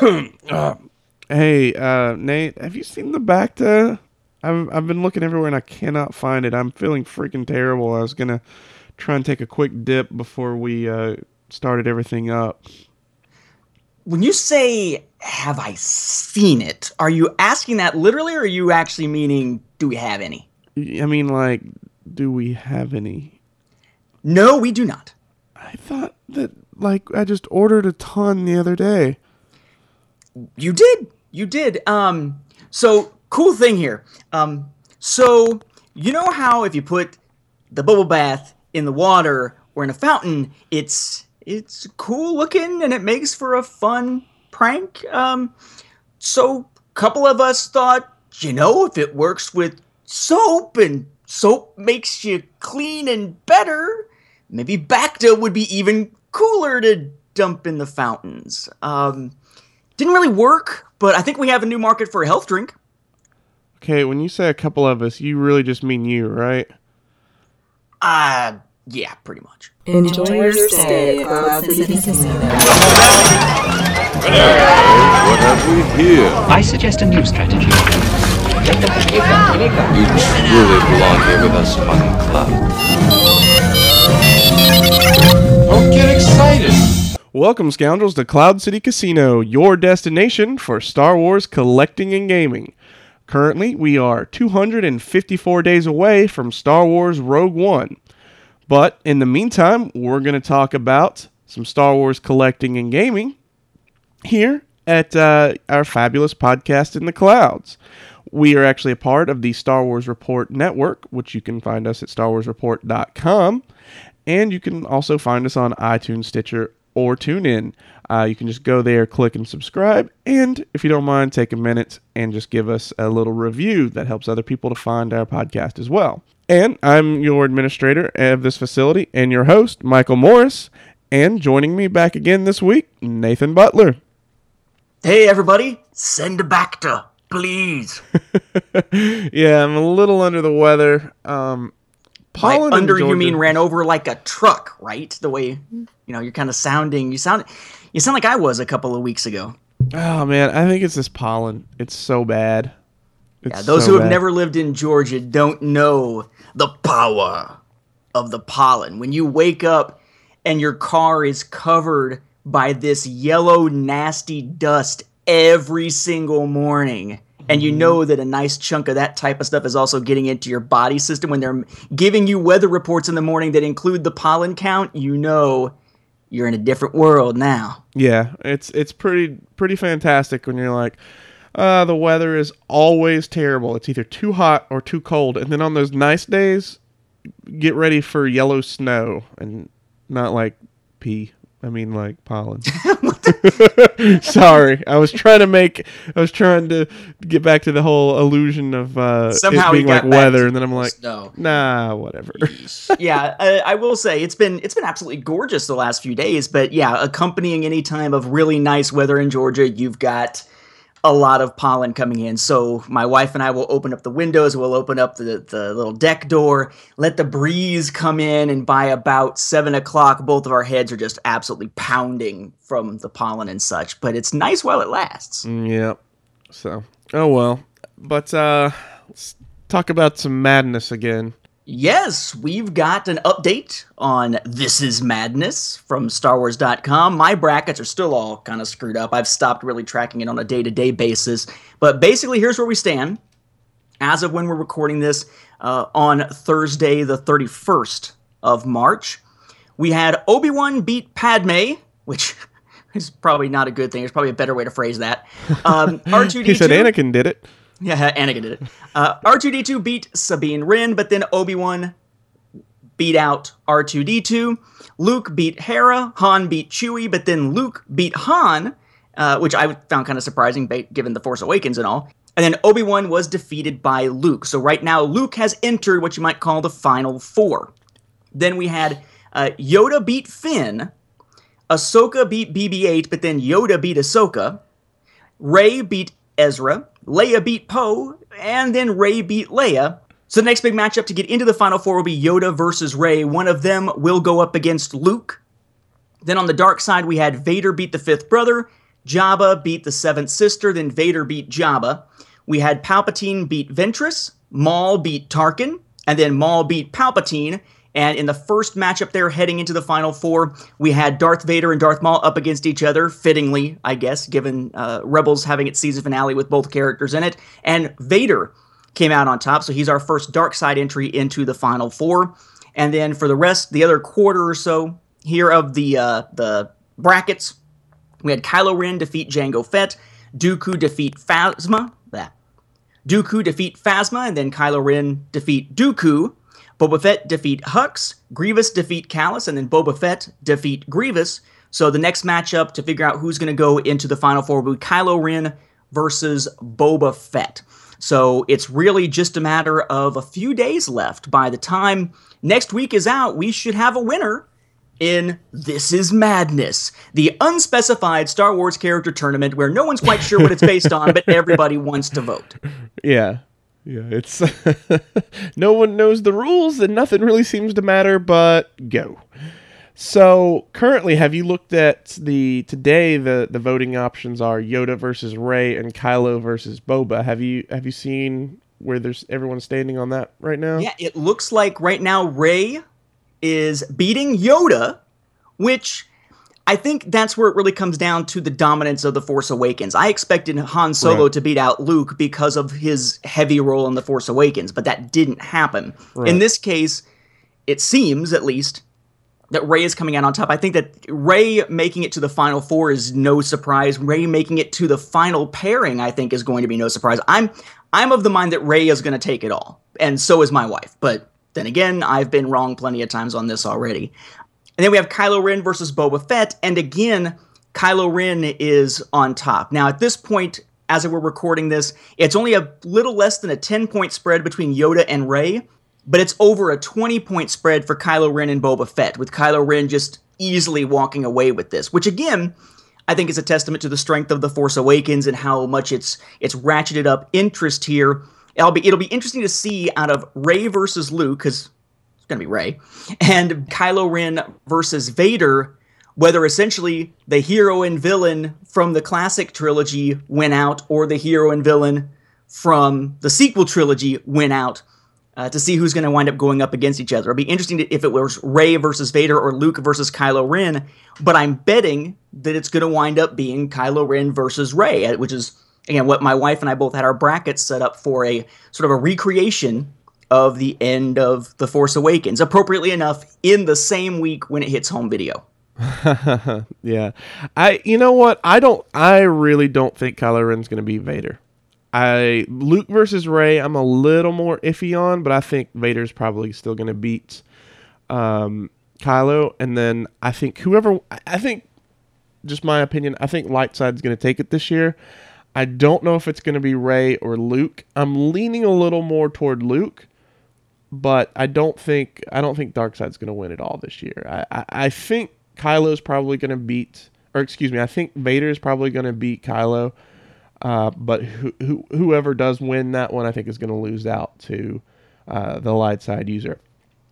uh, hey, uh, Nate, have you seen the Bacta? I've I've been looking everywhere and I cannot find it. I'm feeling freaking terrible. I was gonna try and take a quick dip before we uh, started everything up. When you say "Have I seen it?" are you asking that literally, or are you actually meaning "Do we have any?" I mean, like, do we have any? No, we do not. I thought that like I just ordered a ton the other day. You did. You did. Um. So cool thing here. Um. So you know how if you put the bubble bath in the water or in a fountain, it's it's cool looking and it makes for a fun prank. Um. So a couple of us thought, you know, if it works with soap and soap makes you clean and better, maybe Bacta would be even cooler to dump in the fountains. Um, didn't really work, but I think we have a new market for a health drink. Okay, when you say a couple of us, you really just mean you, right? Uh, yeah, pretty much. Enjoy your stay at Cloud City Casino. What have we here? I suggest a new strategy. You truly belong here with us on Cloud. Don't get excited. Welcome, scoundrels, to Cloud City Casino, your destination for Star Wars collecting and gaming. Currently, we are 254 days away from Star Wars Rogue One. But in the meantime, we're going to talk about some Star Wars collecting and gaming here at uh, our fabulous podcast in the clouds. We are actually a part of the Star Wars Report Network, which you can find us at starwarsreport.com. And you can also find us on iTunes, Stitcher, or TuneIn. Uh, you can just go there, click and subscribe. And if you don't mind, take a minute and just give us a little review that helps other people to find our podcast as well. And I'm your administrator of this facility and your host, Michael Morris. And joining me back again this week, Nathan Butler. Hey, everybody, send a Bacta, please. yeah, I'm a little under the weather. Um, pollen in under, you mean ran over like a truck, right? The way you know you're kind of sounding. You sound. You sound like I was a couple of weeks ago. Oh man, I think it's this pollen. It's so bad. It's Yeah, those so who have bad. never lived in Georgia don't know the power of the pollen. When you wake up and your car is covered by this yellow, nasty dust every single morning, and you mm-hmm. know that a nice chunk of that type of stuff is also getting into your body system when they're giving you weather reports in the morning that include the pollen count, you know you're in a different world now. Yeah, it's it's pretty pretty fantastic when you're like, uh, the weather is always terrible. It's either too hot or too cold, and then on those nice days, get ready for yellow snow and not like pee. I mean like pollen. Sorry, I was trying to make. I was trying to get back to the whole illusion of uh, Somehow it being like weather, and then I'm like, no, nah, whatever. yeah, I, I will say it's been it's been absolutely gorgeous the last few days. But yeah, accompanying any time of really nice weather in Georgia, you've got a lot of pollen coming in. So my wife and I will open up the windows, we'll open up the, the little deck door, let the breeze come in, and by about seven o'clock, both of our heads are just absolutely pounding from the pollen and such. But it's nice while it lasts. Yep. So, oh well. But uh let's talk about some madness again. Yes, we've got an update on This Is Madness from StarWars.com. My brackets are still all kind of screwed up. I've stopped really tracking it on a day to day basis. But basically, here's where we stand. As of when we're recording this uh, on Thursday, the 31st of March, we had Obi Wan beat Padme, which is probably not a good thing. There's probably a better way to phrase that. Um, R2D2. He said Anakin did it. Yeah, Anakin did it. Uh, R2D2 beat Sabine Wren, but then Obi Wan beat out R2D2. Luke beat Hera. Han beat Chewie, but then Luke beat Han, uh, which I found kind of surprising given The Force Awakens and all. And then Obi Wan was defeated by Luke. So right now, Luke has entered what you might call the final four. Then we had uh, Yoda beat Finn. Ahsoka beat BB 8, but then Yoda beat Ahsoka. Rey beat Ezra, Leia beat Poe, and then Rey beat Leia. So the next big matchup to get into the final four will be Yoda versus Rey. One of them will go up against Luke. Then on the dark side, we had Vader beat the fifth brother, Jabba beat the Seventh Sister, then Vader beat Jabba. We had Palpatine beat Ventress, Maul beat Tarkin, and then Maul beat Palpatine. And in the first matchup there, heading into the Final Four, we had Darth Vader and Darth Maul up against each other, fittingly, I guess, given uh, Rebels having its season finale with both characters in it. And Vader came out on top, so he's our first dark side entry into the Final Four. And then for the rest, the other quarter or so here of the uh, the brackets, we had Kylo Ren defeat Jango Fett, Dooku defeat Phasma, that Dooku defeat Phasma, and then Kylo Ren defeat Dooku. Boba Fett defeat Hux, Grievous defeat Kallus, and then Boba Fett defeat Grievous. So the next matchup to figure out who's going to go into the final four will be Kylo Ren versus Boba Fett. So it's really just a matter of a few days left. By the time next week is out, we should have a winner in This Is Madness, the unspecified Star Wars character tournament where no one's quite sure what it's based on, but everybody wants to vote. Yeah. Yeah, it's no one knows the rules and nothing really seems to matter but go. So, currently have you looked at the today the the voting options are Yoda versus Rey and Kylo versus Boba. Have you have you seen where there's everyone standing on that right now? Yeah, it looks like right now Rey is beating Yoda, which I think that's where it really comes down to the dominance of the Force Awakens. I expected Han Solo Right. to beat out Luke because of his heavy role in the Force Awakens, but that didn't happen. In this case, it seems at least that Rey is coming out on top. I think that Rey making it to the final four is no surprise. Rey making it to the final pairing, I think, is going to be no surprise. I'm I'm of the mind that Rey is going to take it all, and so is my wife. But then again, I've been wrong plenty of times on this already. And then we have Kylo Ren versus Boba Fett, and again, Kylo Ren is on top. Now, at this point, as we're recording this, it's only a little less than a 10 point spread between Yoda and Rey, but it's over a 20 point spread for Kylo Ren and Boba Fett, with Kylo Ren just easily walking away with this, which again, I think is a testament to the strength of The Force Awakens and how much it's it's ratcheted up interest here. It'll be it'll be interesting to see out of Rey versus Luke, because it's gonna be Rey, and Kylo Ren versus Vader, whether essentially the hero and villain from the classic trilogy win out, or the hero and villain from the sequel trilogy win out. Uh, to see who's going to wind up going up against each other. It'd be interesting to, if it was Rey versus Vader or Luke versus Kylo Ren, but I'm betting that it's going to wind up being Kylo Ren versus Rey, uh, which is again what my wife and I both had our brackets set up for a sort of a recreation of the end of The Force Awakens, appropriately enough, in the same week when it hits home video. Yeah. I you know what? I don't I really don't think Kylo Ren's going to be Vader. I Luke versus Rey, I'm a little more iffy on, but I think Vader's probably still going to beat um Kylo and then I think whoever I- think just my opinion, I think Lightside's going to take it this year. I don't know if it's going to be Rey or Luke. I'm leaning a little more toward Luke, but I don't think I don't think Darkside's going to win it all this year. I, I, I think Kylo's probably going to beat, or excuse me, I think Vader's probably going to beat Kylo. Uh, but who, who, whoever does win that one, I think is going to lose out to uh, the light side user.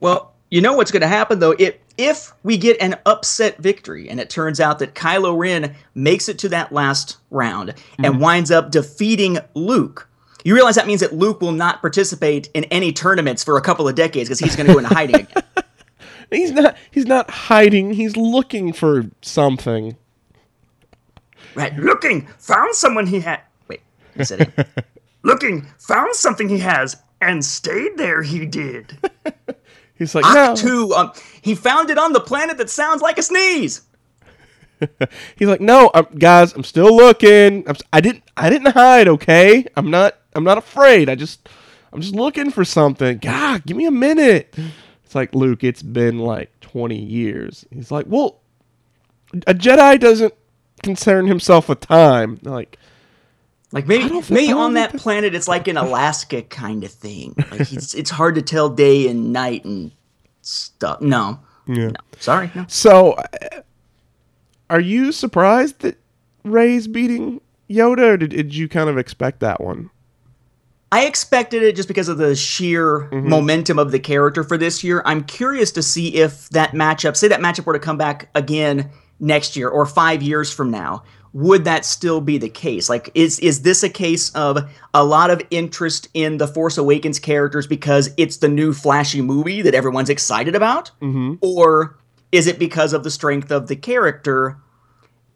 Well, you know what's going to happen though. If if we get an upset victory and it turns out that Kylo Ren makes it to that last round and winds up defeating Luke, you realize that means that Luke will not participate in any tournaments for a couple of decades because he's going to go into hiding again. He's not. He's not hiding. He's looking for something. Right? Looking, found someone he had. Wait, I said it. Looking, found something he has, and stayed there. He did. He's like, no. Two. Um, he found it on the planet that sounds like a sneeze. He's like, no, I'm, guys, I'm still looking. I'm, I didn't. I didn't hide. Okay, I'm not. I'm not afraid. I just. I'm just looking for something. God, give me a minute. It's like Luke. It's been like 20 years. He's like, well, a Jedi doesn't concern himself with time. Like, Like maybe maybe on that planet it's like an Alaska kind of thing. Like it's, it's hard to tell day and night and stuff. No. Yeah. No. Sorry. No. So, uh, are you surprised that Rey's beating Yoda, or did, did you kind of expect that one? I expected it just because of the sheer Mm-hmm. momentum of the character for this year. I'm curious to see if that matchup, say that matchup were to come back again next year or five years from now, would that still be the case? Like, is is this a case of a lot of interest in the Force Awakens characters because it's the new flashy movie that everyone's excited about, Mhm. or is it because of the strength of the character?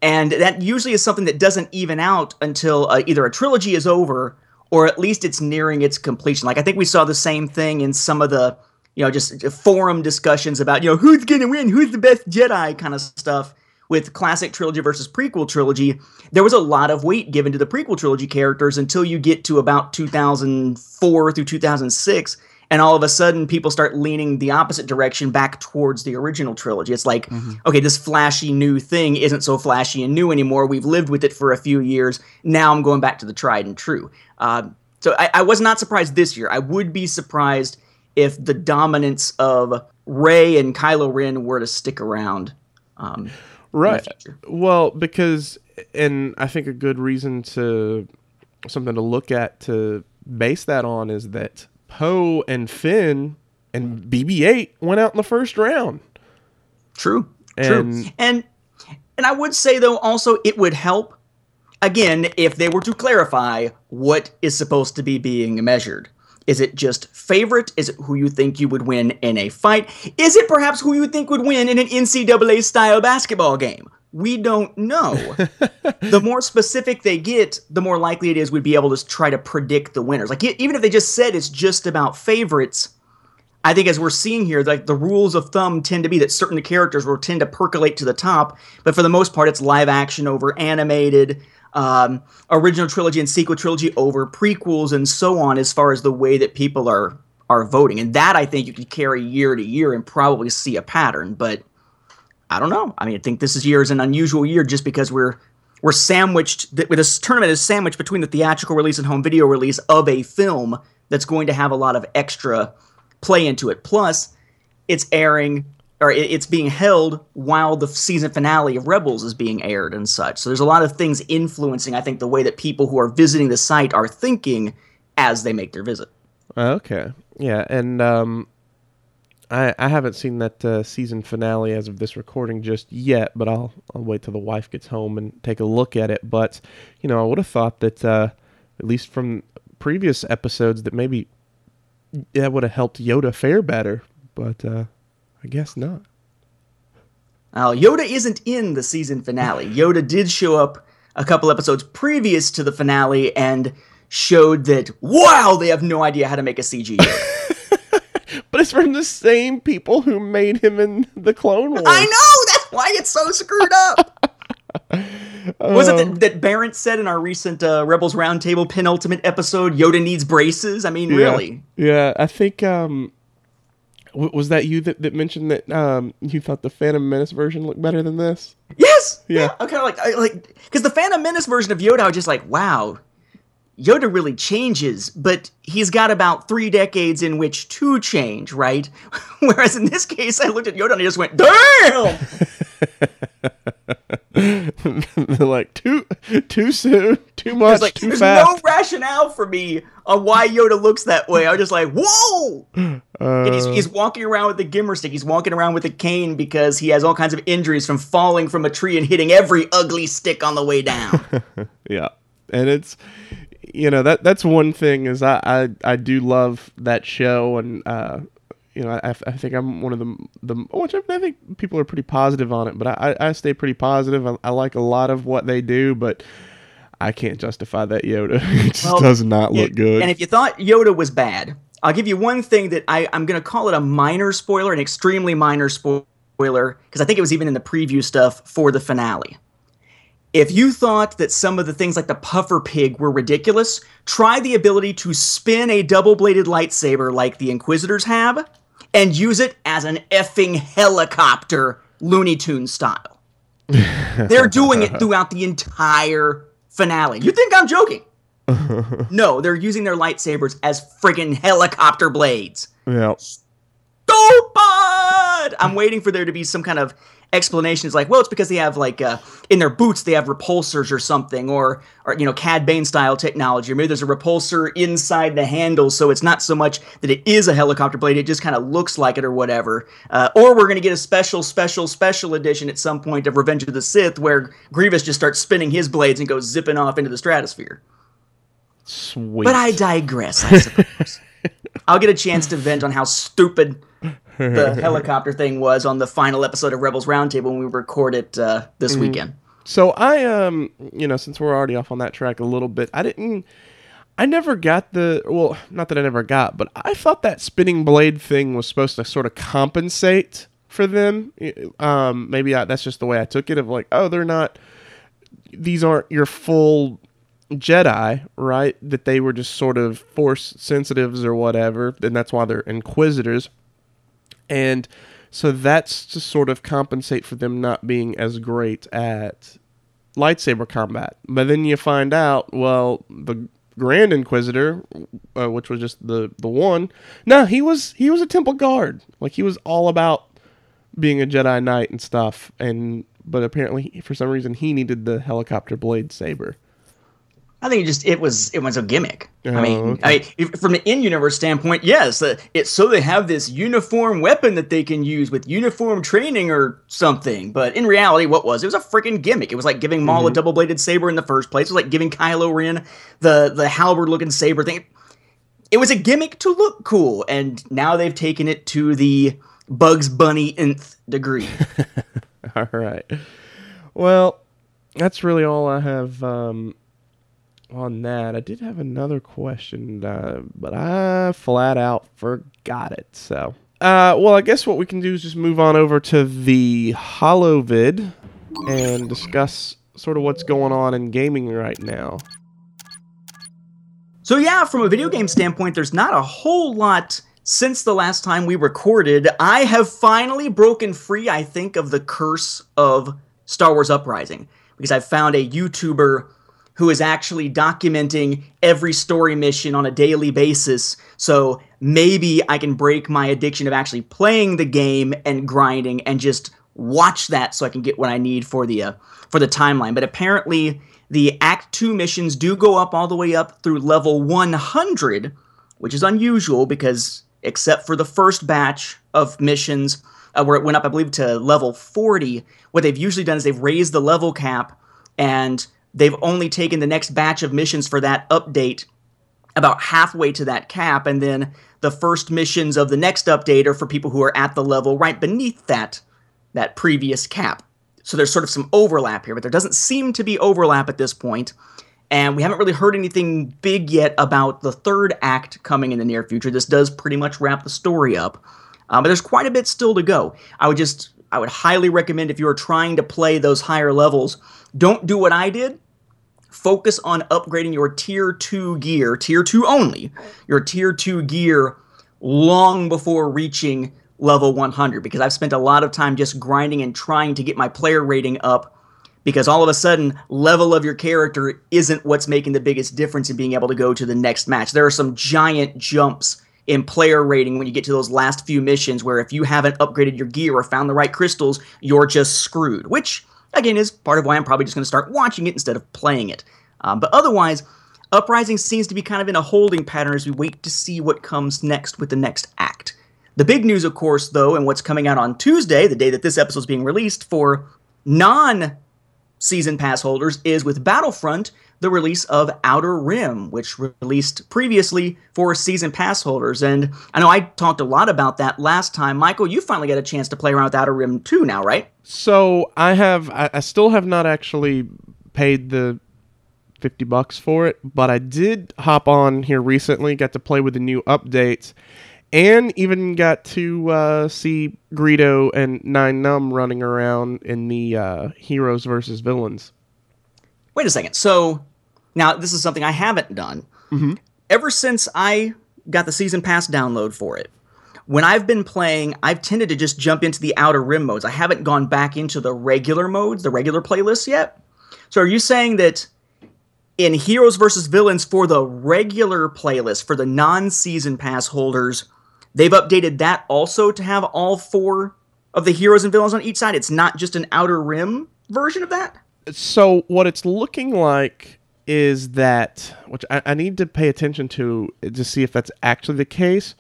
And that usually is something that doesn't even out until uh, either a trilogy is over or at least it's nearing its completion. Like I think we saw the same thing in some of the, you know, just forum discussions about, you know, who's going to win, who's the best Jedi kind of stuff with classic trilogy versus prequel trilogy. There was a lot of weight given to the prequel trilogy characters until you get to about 2004 through 2006 and all of a sudden people start leaning the opposite direction back towards the original trilogy. It's like, mm-hmm. okay, this flashy new thing isn't so flashy and new anymore. We've lived with it for a few years. Now I'm going back to the tried and true. Uh, so I, I was not surprised this year. I would be surprised if the dominance of Rey and Kylo Ren were to stick around. Um, Right. Well, because and I think a good reason to something to look at to base that on is that Poe and Finn and BB-8 went out in the first round. True. True. And- And and I would say though also it would help again if they were to clarify what is supposed to be being measured. Is it just favorite? Is it who you think you would win in a fight? Is it perhaps who you think would win in an NCAA style basketball game? We don't know. the more specific they get, the more likely it is we'd be able to try to predict the winners. Like even if they just said it's just about favorites, I think as we're seeing here, like the rules of thumb tend to be that certain characters will tend to percolate to the top, but for the most part, it's live action over animated, um, original trilogy and sequel trilogy over prequels, and so on. As far as the way that people are are voting, and that I think you could carry year to year and probably see a pattern. But I don't know. I mean, I think this year is an unusual year just because we're we're sandwiched with this tournament is sandwiched between the theatrical release and home video release of a film that's going to have a lot of extra play into it. Plus, it's airing or it's being held while the season finale of Rebels is being aired and such. So there's a lot of things influencing, I think, the way that people who are visiting the site are thinking as they make their visit. Okay. Yeah, and um I I haven't seen that uh, season finale as of this recording just yet, but I'll I'll wait till the wife gets home and take a look at it. But you know, I would have thought that uh, at least from previous episodes that maybe that would have helped Yoda fare better, but uh, I guess not. Now, Yoda isn't in the season finale. Yoda did show up a couple episodes previous to the finale and showed that, wow, they have no idea how to make a CG Yoda. But it's from the same people who made him in the Clone Wars. I know! That's why it's so screwed up! Was it that, that Barrett said in our recent uh, Rebels Roundtable penultimate episode, Yoda needs braces? I mean, Yeah. really? Yeah, I think um was that you that, that mentioned that um you thought the Phantom Menace version looked better than this? Yes! Yeah. I'm kind of like, I, like, because the Phantom Menace version of Yoda, I was just like, wow, Yoda really changes, but he's got about three decades in which to change, right? Whereas in this case, I looked at Yoda and I just went, damn! like too too soon, too much, There's like, too there's fast. no rationale for me on why Yoda looks that way. I was just like, whoa! and he's, Uh, he's walking around with the gimmer stick. He's walking around with a cane because he has all kinds of injuries from falling from a tree and hitting every ugly stick on the way down. yeah, and it's you know that that's one thing is I I, I do love that show and uh you know I, I think I'm one of the the which I, I think people are pretty positive on it, but I I stay pretty positive. I, I like a lot of what they do, but. I can't justify that Yoda. it just Well, does not look Yeah, good. And if you thought Yoda was bad, I'll give you one thing that I, I'm going to call it a minor spoiler, an extremely minor spoiler, because I think it was even in the preview stuff for the finale. If you thought that some of the things like the puffer pig were ridiculous, try the ability to spin a double bladed lightsaber like the Inquisitors have and use it as an effing helicopter, Looney Tune style. They're doing it throughout the entire finale. You think I'm joking? no, they're using their lightsabers as friggin' helicopter blades. yeah. Stupid! I'm waiting for there to be some kind of explanation. It's like, well, it's because they have like uh, in their boots they have repulsors or something, or or you know Cad Bane style technology, or maybe there's a repulsor inside the handle, so it's not so much that it is a helicopter blade, it just kind of looks like it or whatever. Uh, or we're gonna get a special, special, special edition at some point of Revenge of the Sith where Grievous just starts spinning his blades and goes zipping off into the stratosphere. Sweet. But I digress, I suppose. I'll get a chance to vent on how stupid the helicopter thing was on the final episode of Rebels Roundtable when we record it uh, this Mm-hmm. weekend. So I um you know since we're already off on that track a little bit, I didn't I never got the well, not that I never got, but I thought that spinning blade thing was supposed to sort of compensate for them. Um maybe I, that's just the way I took it of like, oh, they're not these aren't your full Jedi, right? That they were just sort of force sensitives or whatever, and that's why they're inquisitors. And so that's to sort of compensate for them not being as great at lightsaber combat. But then you find out, well, the Grand Inquisitor, uh, which was just the the one, no, he was he was a temple guard. Like he was all about being a Jedi Knight and stuff. And but apparently, for some reason, he needed the helicopter blade saber. I think it just it was it was a gimmick. I Oh, mean, okay. I, if, from an in-universe standpoint, yes, uh, it's so they have this uniform weapon that they can use with uniform training or something. But in reality, what was it? Was a freaking gimmick. It was like giving Maul a double-bladed saber in the first place. It was like giving Kylo Ren the the halberd-looking saber thing. It was a gimmick to look cool, and now they've taken it to the Bugs Bunny nth degree. All right. Well, that's really all I have um, on that. I did have another question, uh, but I flat out forgot it. So, uh, well, I guess what we can do is just move on over to the Holovid and discuss sort of what's going on in gaming right now. So yeah, from a video game standpoint, there's not a whole lot since the last time we recorded. I have finally broken free, I think, of the curse of Star Wars Uprising because I've found a YouTuber who is actually documenting every story mission on a daily basis. So maybe I can break my addiction of actually playing the game and grinding and just watch that so I can get what I need for the uh, for the timeline. But apparently the Act 2 missions do go up all the way up through level 100, which is unusual because except for the first batch of missions uh, where it went up I believe to level 40, what they've usually done is they've raised the level cap and they've only taken the next batch of missions for that update about halfway to that cap, and then the first missions of the next update are for people who are at the level right beneath that that previous cap. So there's sort of some overlap here, but there doesn't seem to be overlap at this point. And we haven't really heard anything big yet about the third act coming in the near future. This does pretty much wrap the story up. Uh, but there's quite a bit still to go. I would just, I would highly recommend if you are trying to play those higher levels, don't do what I did focus on upgrading your tier 2 gear, tier 2 only, your tier 2 gear long before reaching level 100 because I've spent a lot of time just grinding and trying to get my player rating up because all of a sudden level of your character isn't what's making the biggest difference in being able to go to the next match. There are some giant jumps in player rating when you get to those last few missions where if you haven't upgraded your gear or found the right crystals, you're just screwed, which again is part of why I'm probably just going to start watching it instead of playing it. Um, but otherwise, Uprising seems to be kind of in a holding pattern as we wait to see what comes next with the next act. The big news, of course, though, and what's coming out on Tuesday, the day that this episode is being released for non season pass holders, is with Battlefront, the release of Outer Rim, which released previously for season pass holders. And I know I talked a lot about that last time. Michael, you finally got a chance to play around with Outer Rim 2 now, right? So I have, I, still have not actually paid the 50 bucks for it, but I did hop on here recently, got to play with the new updates, and even got to uh, see Greedo and Nien Nunb running around in the uh, heroes versus villains. Wait a second. So now this is something I haven't done. Mm-hmm. Ever since I got the season pass download for it, when I've been playing, I've tended to just jump into the outer rim modes. I haven't gone back into the regular modes, the regular playlists yet. So are you saying that in Heroes versus Villains for the regular playlist for the non-season pass holders, they've updated that also to have all four of the heroes and villains on each side. It's not just an outer rim version of that. So what it's looking like is that, which I, I need to pay attention to to see if that's actually the case.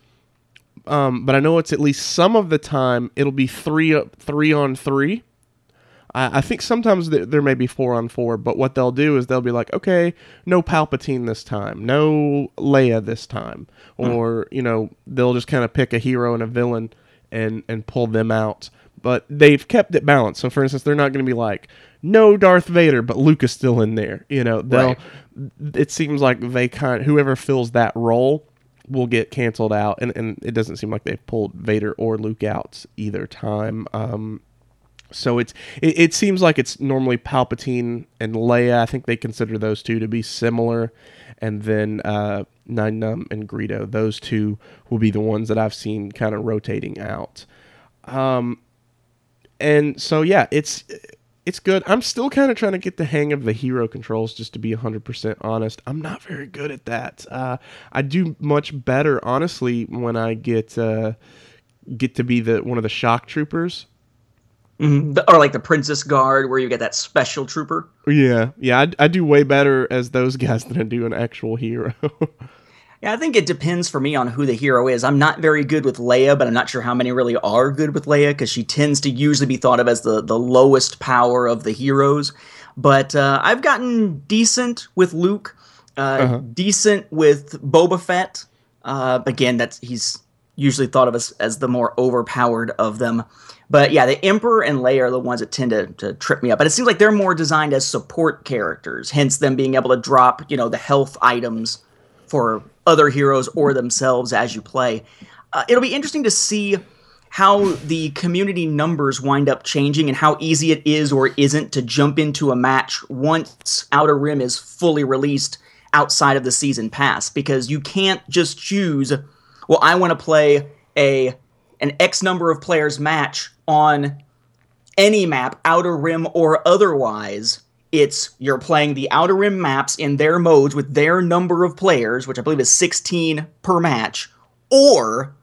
Um, but I know it's at least some of the time it'll be three three on three. I, I think sometimes th- there may be four on four, but what they'll do is they'll be like, okay, no Palpatine this time, no Leia this time, or you know they'll just kind of pick a hero and a villain and and pull them out. But they've kept it balanced. So for instance, they're not going to be like no Darth Vader, but Luke is still in there. You know, they'll. Right. It seems like they kind whoever fills that role will get canceled out, and, and it doesn't seem like they've pulled Vader or Luke out either time. Um, so it's it, it seems like it's normally Palpatine and Leia. I think they consider those two to be similar, and then uh, Nien Nunb and Greedo. Those two will be the ones that I've seen kind of rotating out. Um, and so yeah, it's it's good. I'm still kind of trying to get the hang of the hero controls, just to be 100% honest. I'm not very good at that. Uh, I do much better, honestly, when I get uh, get to be the one of the shock troopers. The- or like the Princess Guard, where you get that special trooper. Yeah, yeah, I, I do way better as those guys than I do an actual hero. Yeah, I think it depends for me on who the hero is. I'm not very good with Leia, but I'm not sure how many really are good with Leia because she tends to usually be thought of as the, the lowest power of the heroes. But uh, I've gotten decent with Luke, uh, decent with Boba Fett. Uh, again, that's he's usually thought of as, as the more overpowered of them. But yeah, the Emperor and Leia are the ones that tend to, to trip me up. But it seems like they're more designed as support characters, hence them being able to drop, you know, the health items for other heroes or themselves as you play. Uh, it'll be interesting to see how the community numbers wind up changing and how easy it is or isn't to jump into a match once Outer Rim is fully released outside of the season pass because you can't just choose well I want to play a an X number of players match on any map, outer rim or otherwise. It's you're playing the outer rim maps in their modes with their number of players, which I believe is 16 per match, or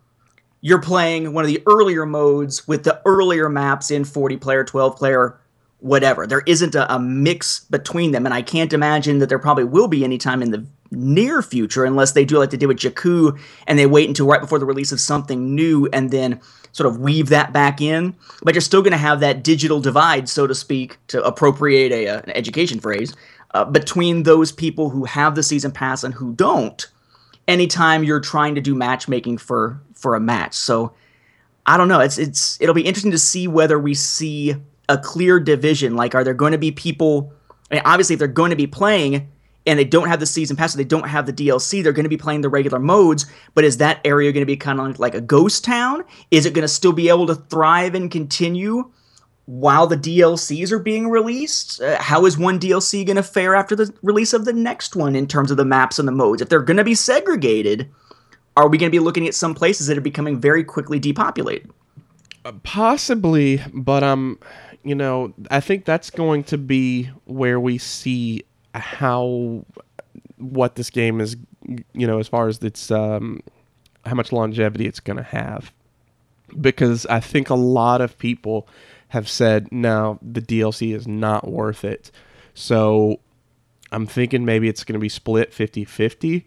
you're playing one of the earlier modes with the earlier maps in 40 player, 12 player, whatever. There isn't a, a mix between them, and I can't imagine that there probably will be any time in the near future unless they do like they did with Jakku and they wait until right before the release of something new and then sort of weave that back in. But you're still going to have that digital divide, so to speak, to appropriate a, uh, an education phrase, uh, between those people who have the season pass and who don't. Anytime you're trying to do matchmaking for for a match, so I don't know. It's it's it'll be interesting to see whether we see a clear division. Like, are there going to be people? I mean, obviously, if they're going to be playing and they don't have the season pass, so they don't have the DLC, they're going to be playing the regular modes. But is that area going to be kind of like a ghost town? Is it going to still be able to thrive and continue while the DLCs are being released? Uh, how is one DLC going to fare after the release of the next one in terms of the maps and the modes? If they're going to be segregated, are we going to be looking at some places that are becoming very quickly depopulated? Possibly, but um, you know, I think that's going to be where we see how what this game is, you know, as far as its um, how much longevity it's going to have, because I think a lot of people have said no, the DLC is not worth it. So I'm thinking maybe it's going to be split 50-50,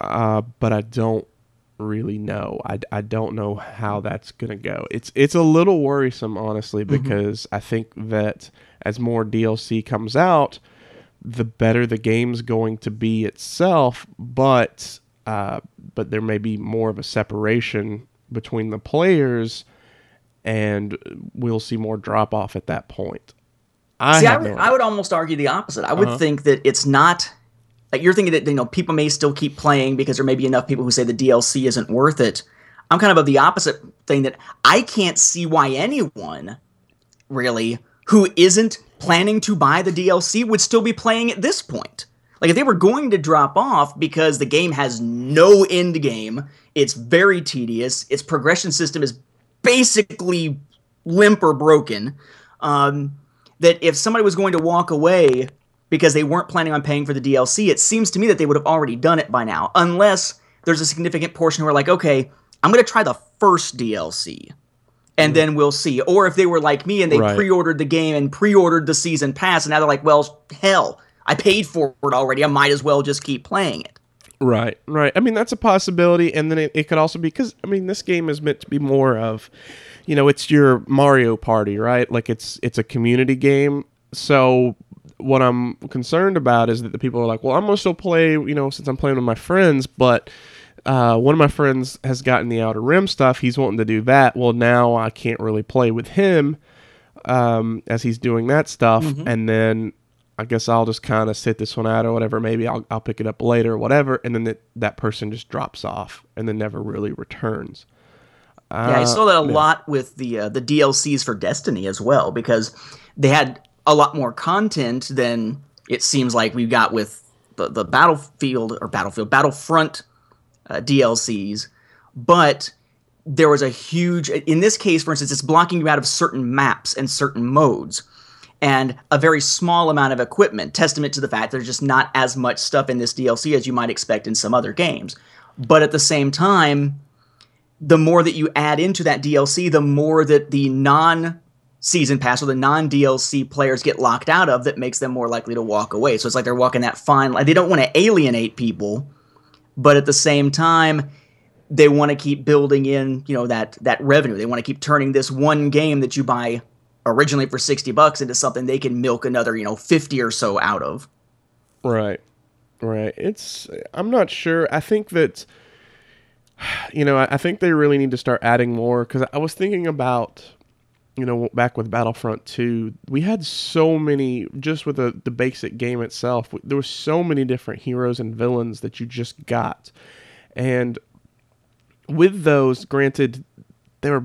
uh, but I don't really know. I, I don't know how that's going to go. It's it's a little worrisome honestly because I think that as more DLC comes out, the better the game's going to be itself, but uh, but there may be more of a separation between the players and we'll see more drop off at that point. I See, I would, no I would almost argue the opposite. I would think that it's not like you're thinking that you know people may still keep playing because there may be enough people who say the DLC isn't worth it. I'm kind of of the opposite thing that I can't see why anyone really who isn't planning to buy the DLC would still be playing at this point. Like if they were going to drop off because the game has no end game, it's very tedious, its progression system is basically limp or broken. Um, that if somebody was going to walk away because they weren't planning on paying for the DLC, it seems to me that they would have already done it by now, unless there's a significant portion who are like, okay, I'm going to try the first DLC. And mm. then we'll see. Or if they were like me and they Right. pre-ordered the game and pre-ordered the season pass, and now they're like, well, hell, I paid for it already. I might as well just keep playing it. Right, right. I mean, that's a possibility, and then it, it could also be because I mean, this game is meant to be more of, you know, it's your Mario Party, right? Like it's it's a community game. So what I'm concerned about is that the people are like, well, I'm gonna still play, you know, since I'm playing with my friends, but. Uh, one of my friends has gotten the Outer Rim stuff. He's wanting to do that. Well, now I can't really play with him um, as he's doing that stuff, and then I guess I'll just kind of sit this one out or whatever. Maybe I'll, I'll pick it up later or whatever, and then that that person just drops off and then never really returns. Yeah, I Uh, saw that a lot with the uh, the DLCs for Destiny as well because they had a lot more content than it seems like we got with the, the Battlefield or Battlefield Battlefront uh, DLCs, but there was a huge in this case for instance it's blocking you out of certain maps and certain modes and a very small amount of equipment testament to the fact there's just not as much stuff in this DLC as you might expect in some other games but at the same time the more that you add into that DLC, the more that the non season pass or the non DLC players get locked out of that makes them more likely to walk away. So it's like they're walking that fine line. They don't want to alienate people, but at the same time, they want to keep building in, you know, that that revenue. They want to keep turning this one game that you buy originally for 60 bucks into something they can milk another, you know, 50 or so out of. Right. Right. It's I'm not sure. I think that you know, I, I think they really need to start adding more cuz I was thinking about you know, back with Battlefront 2, we had so many just with the the basic game itself. There were so many different heroes and villains that you just got. And with those, granted, they were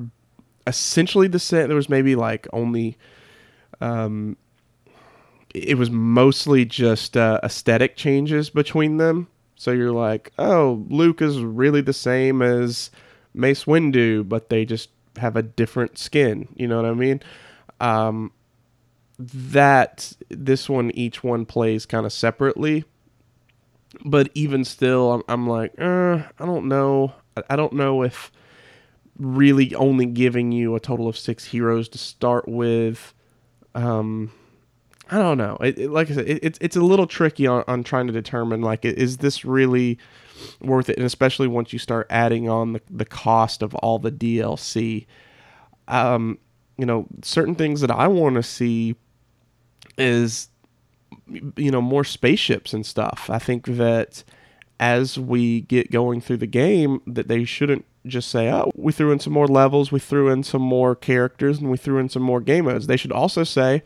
essentially the same. There was maybe like only um, it was mostly just uh, aesthetic changes between them. So you're like, oh, Luke is really the same as Mace Windu, but they just have a different skin. You know what I mean? Um, that this one, each one plays kind of separately. But even still, I'm, I'm like, uh, I don't know. I, I don't know if really only giving you a total of six heroes to start with. Um, I don't know. It, it- like I said, it, it's it's a little tricky on, on trying to determine like is this really worth it, and especially once you start adding on the the cost of all the DLC. Um, you know, certain things that I want to see is you know more spaceships and stuff. I think that as we get going through the game, that they shouldn't just say, "Oh, we threw in some more levels, we threw in some more characters, and we threw in some more game modes." They should also say,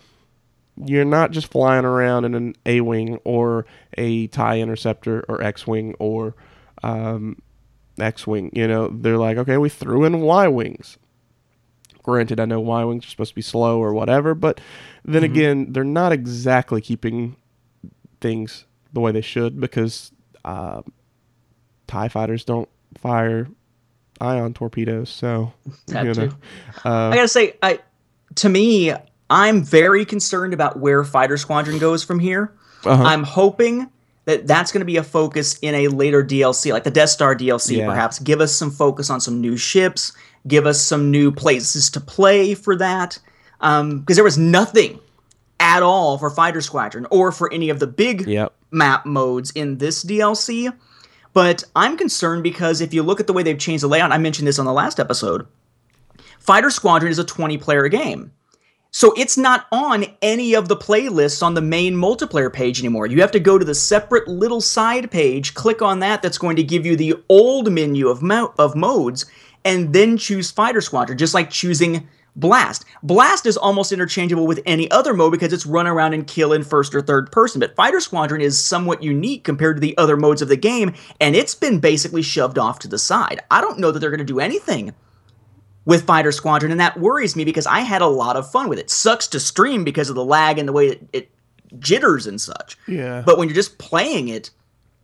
"You're not just flying around in an A wing or a Tie Interceptor or X wing or um, X wing." You know, they're like, "Okay, we threw in Y wings." Granted, I know Y wings are supposed to be slow or whatever, but then again, they're not exactly keeping things the way they should because uh, Tie fighters don't fire ion torpedoes. So That you know, too. I gotta say, I to me, I'm very concerned about where Fighter Squadron goes from here. Uh-huh. I'm hoping that that's going to be a focus in a later DLC, like the Death Star DLC, Yeah. perhaps. Give us some focus on some new ships. Give us some new places to play for that. Because there was nothing at all for Fighter Squadron or for any of the big Yep. map modes in this DLC. But I'm concerned because if you look at the way they've changed the layout, I mentioned this on the last episode. Fighter Squadron is a 20 player game. So it's not on any of the playlists on the main multiplayer page anymore. You have to go to the separate little side page, click on that, that's going to give you the old menu of, mo- of modes, and then choose Fighter Squadron, just like choosing Blast. Blast is almost interchangeable with any other mode because it's run around and kill in first or third person, but Fighter Squadron is somewhat unique compared to the other modes of the game, and it's been basically shoved off to the side. I don't know that they're going to do anything with Fighter Squadron, and that worries me because I had a lot of fun with it. Sucks to stream because of the lag and the way it, it jitters and such. Yeah. But when you're just playing it,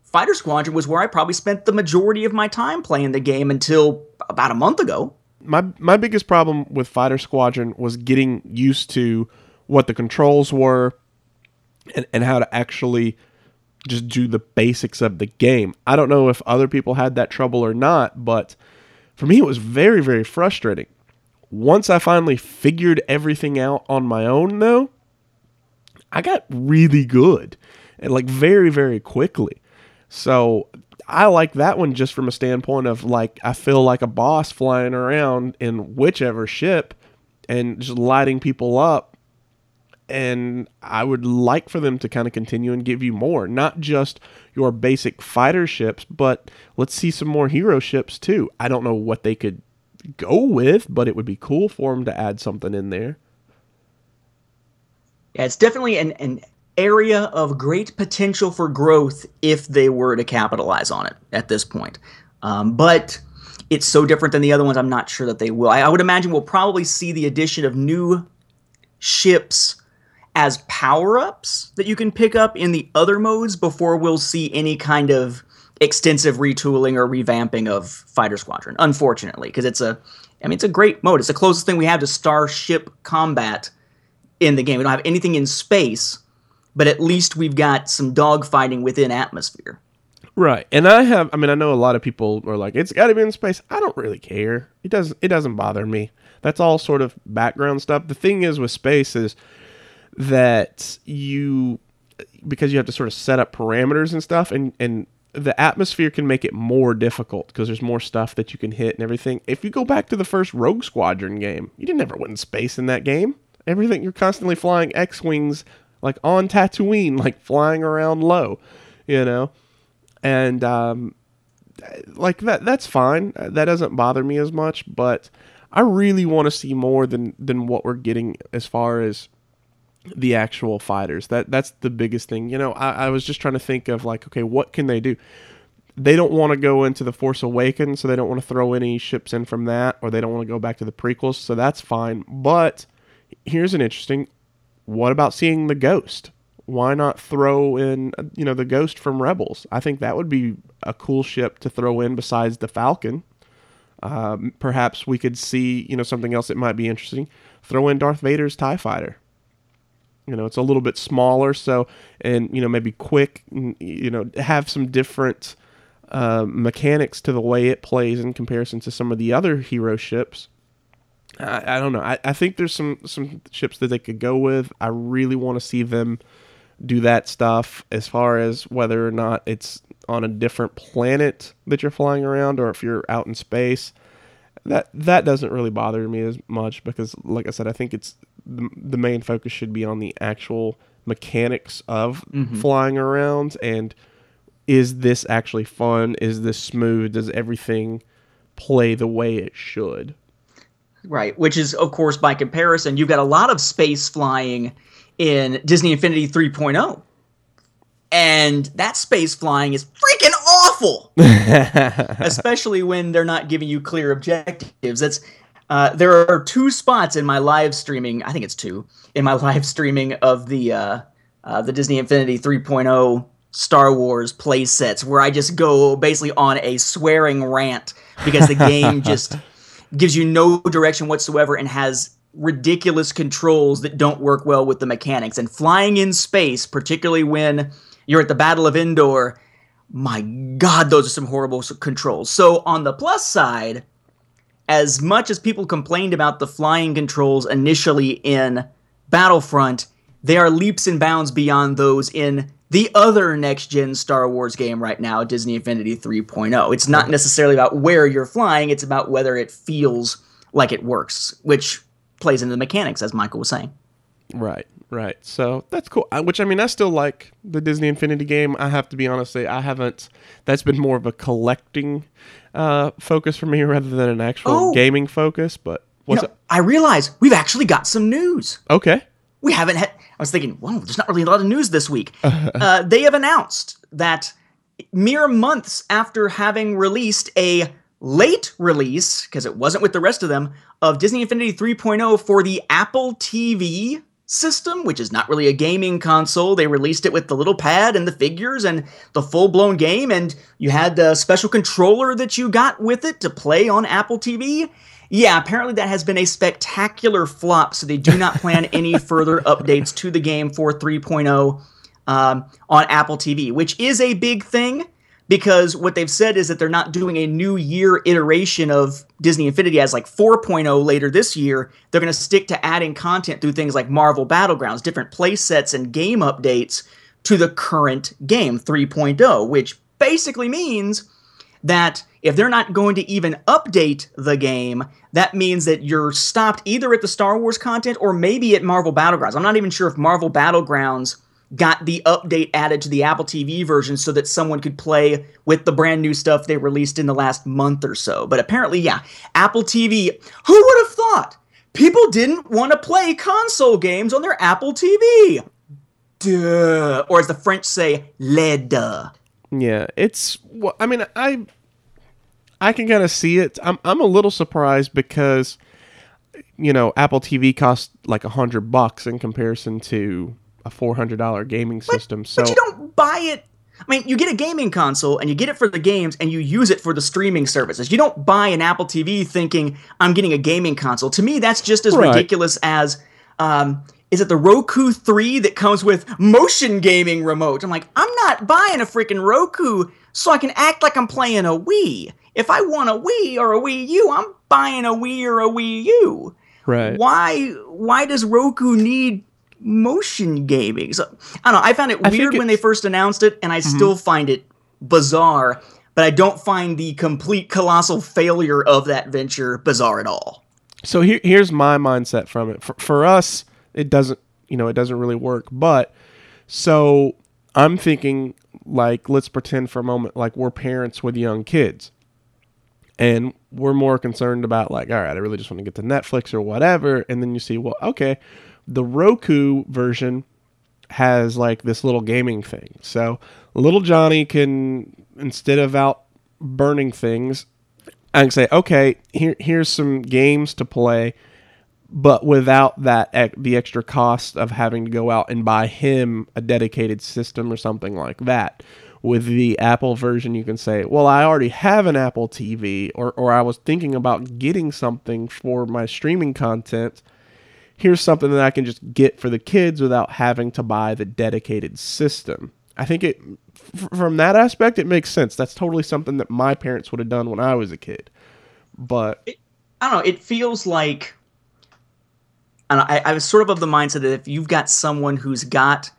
Fighter Squadron was where I probably spent the majority of my time playing the game until about a month ago. my my biggest problem with Fighter Squadron was getting used to what the controls were and, and how to actually just do the basics of the game. I don't know if other people had that trouble or not, but for me it was very very frustrating. Once I finally figured everything out on my own, though, I got really good and like very, very quickly. So I like that one just from a standpoint of like, I feel like a boss flying around in whichever ship and just lighting people up. And I would like for them to kind of continue and give you more, not just your basic fighter ships, but let's see some more hero ships too. I don't know what they could go with, but it would be cool for them to add something in there. Yeah, it's definitely an, an area of great potential for growth if they were to capitalize on it at this point. Um, but it's so different than the other ones, I'm not sure that they will. I, I would imagine we'll probably see the addition of new ships as power ups that you can pick up in the other modes before we'll see any kind of extensive retooling or revamping of Fighter Squadron, unfortunately, because it's a I mean it's a great mode. It's the closest thing we have to starship combat in the game. We don't have anything in space, but at least we've got some dogfighting within atmosphere. Right. And I have I mean I know a lot of people are like it's got to be in space. I don't really care. It doesn't it doesn't bother me. That's all sort of background stuff. The thing is with space is that you because you have to sort of set up parameters and stuff and and the atmosphere can make it more difficult because there's more stuff that you can hit and everything. If you go back to the first Rogue Squadron game, you didn't ever win space in that game. Everything you're constantly flying X-wings like on Tatooine, like flying around low, you know, and um, like that. That's fine. That doesn't bother me as much. But I really want to see more than than what we're getting as far as the actual fighters. That that's the biggest thing. You know, I, I was just trying to think of like, okay, what can they do? They don't want to go into the Force Awakens, so they don't want to throw any ships in from that, or they don't want to go back to the prequels, so that's fine. But here's an interesting. What about seeing the Ghost? Why not throw in, you know, the Ghost from Rebels? I think that would be a cool ship to throw in besides the Falcon. Um, perhaps we could see, you know, something else that might be interesting. Throw in Darth Vader's Tie Fighter. You know, it's a little bit smaller, so and you know maybe quick. You know, have some different uh, mechanics to the way it plays in comparison to some of the other hero ships. I, I don't know. I, I think there's some some ships that they could go with. I really want to see them do that stuff as far as whether or not it's on a different planet that you're flying around or if you're out in space that that doesn't really bother me as much because like i said i think it's the, the main focus should be on the actual mechanics of mm-hmm. flying around and is this actually fun is this smooth does everything play the way it should Right, which is of course by comparison, you've got a lot of space flying in Disney Infinity 3.0. And that space flying is freaking awful. Especially when they're not giving you clear objectives. That's uh, there are two spots in my live streaming, I think it's two, in my live streaming of the uh, uh, the Disney Infinity 3.0 Star Wars play sets where I just go basically on a swearing rant because the game just gives you no direction whatsoever and has ridiculous controls that don't work well with the mechanics. And flying in space, particularly when you're at the Battle of Endor, my god, those are some horrible controls. So on the plus side, as much as people complained about the flying controls initially in Battlefront, they are leaps and bounds beyond those in the other next gen Star Wars game right now, Disney Infinity 3.0. It's not necessarily about where you're flying, it's about whether it feels like it works, which plays into the mechanics, as Michael was saying. Right, right. So that's cool. I, which I mean, I still like the Disney Infinity game. I have to be honest, say I haven't. That's been more of a collecting uh, focus for me rather than an actual Oh. gaming focus. But You know, I realize we've actually got some news. Okay. we haven't had. I was thinking, whoa, there's not really a lot of news this week. uh, they have announced that mere months after having released a late release, because it wasn't with the rest of them, of Disney Infinity 3.0 for the Apple TV system, which is not really a gaming console. They released it with the little pad and the figures and the full blown game, and you had the special controller that you got with it to play on Apple TV. Yeah, apparently that has been a spectacular flop, so they do not plan any further updates to the game for 3.0 um, on Apple TV, which is a big thing because what they've said is that they're not doing a new year iteration of Disney Infinity as like 4.0 later this year. They're going to stick to adding content through things like Marvel Battlegrounds, different play sets, and game updates to the current game 3.0, which basically means that if they're not going to even update the game, that means that you're stopped either at the Star Wars content or maybe at Marvel Battlegrounds. I'm not even sure if Marvel Battlegrounds got the update added to the Apple TV version so that someone could play with the brand new stuff they released in the last month or so. But apparently, yeah, Apple TV. Who would have thought? People didn't want to play console games on their Apple TV. Duh. Or as the French say, le duh. Yeah, it's. Well, I mean, I I can kind of see it. I'm I'm a little surprised because you know Apple TV costs like a hundred bucks in comparison to a four hundred dollar gaming system. so But you don't buy it. I mean, you get a gaming console and you get it for the games and you use it for the streaming services. You don't buy an Apple TV thinking I'm getting a gaming console. To me, that's just as Right. ridiculous as um, is it the Roku 3 that comes with motion gaming remote? I'm like, I'm not buying a freaking Roku so I can act like I'm playing a Wii. If I want a Wii or a Wii U, I'm buying a Wii or a Wii U right. why why does Roku need motion gaming? So I don't know. I found it I weird when they first announced it, and I mm-hmm. still find it bizarre. But I don't find the complete colossal failure of that venture bizarre at all. so here, here's my mindset from it. For, for us, it doesn't, you know, it doesn't really work. But so I'm thinking, like, let's pretend for a moment like we're parents with young kids, and we're more concerned about like, all right, I really just want to get to Netflix or whatever, and then you see, well, okay, the Roku version has like this little gaming thing. So little Johnny can instead of out burning things, I can say, okay, here here's some games to play, but without that the extra cost of having to go out and buy him a dedicated system or something like that. With the Apple version, you can say, well, I already have an Apple TV, or, or I was thinking about getting something for my streaming content here's something that I can just get for the kids without having to buy the dedicated system. I think it f- from that aspect it makes sense. That's totally something that my parents would have done when I was a kid. But I don't know. It feels like I, I, I was sort of of the mindset that if you've got someone who's got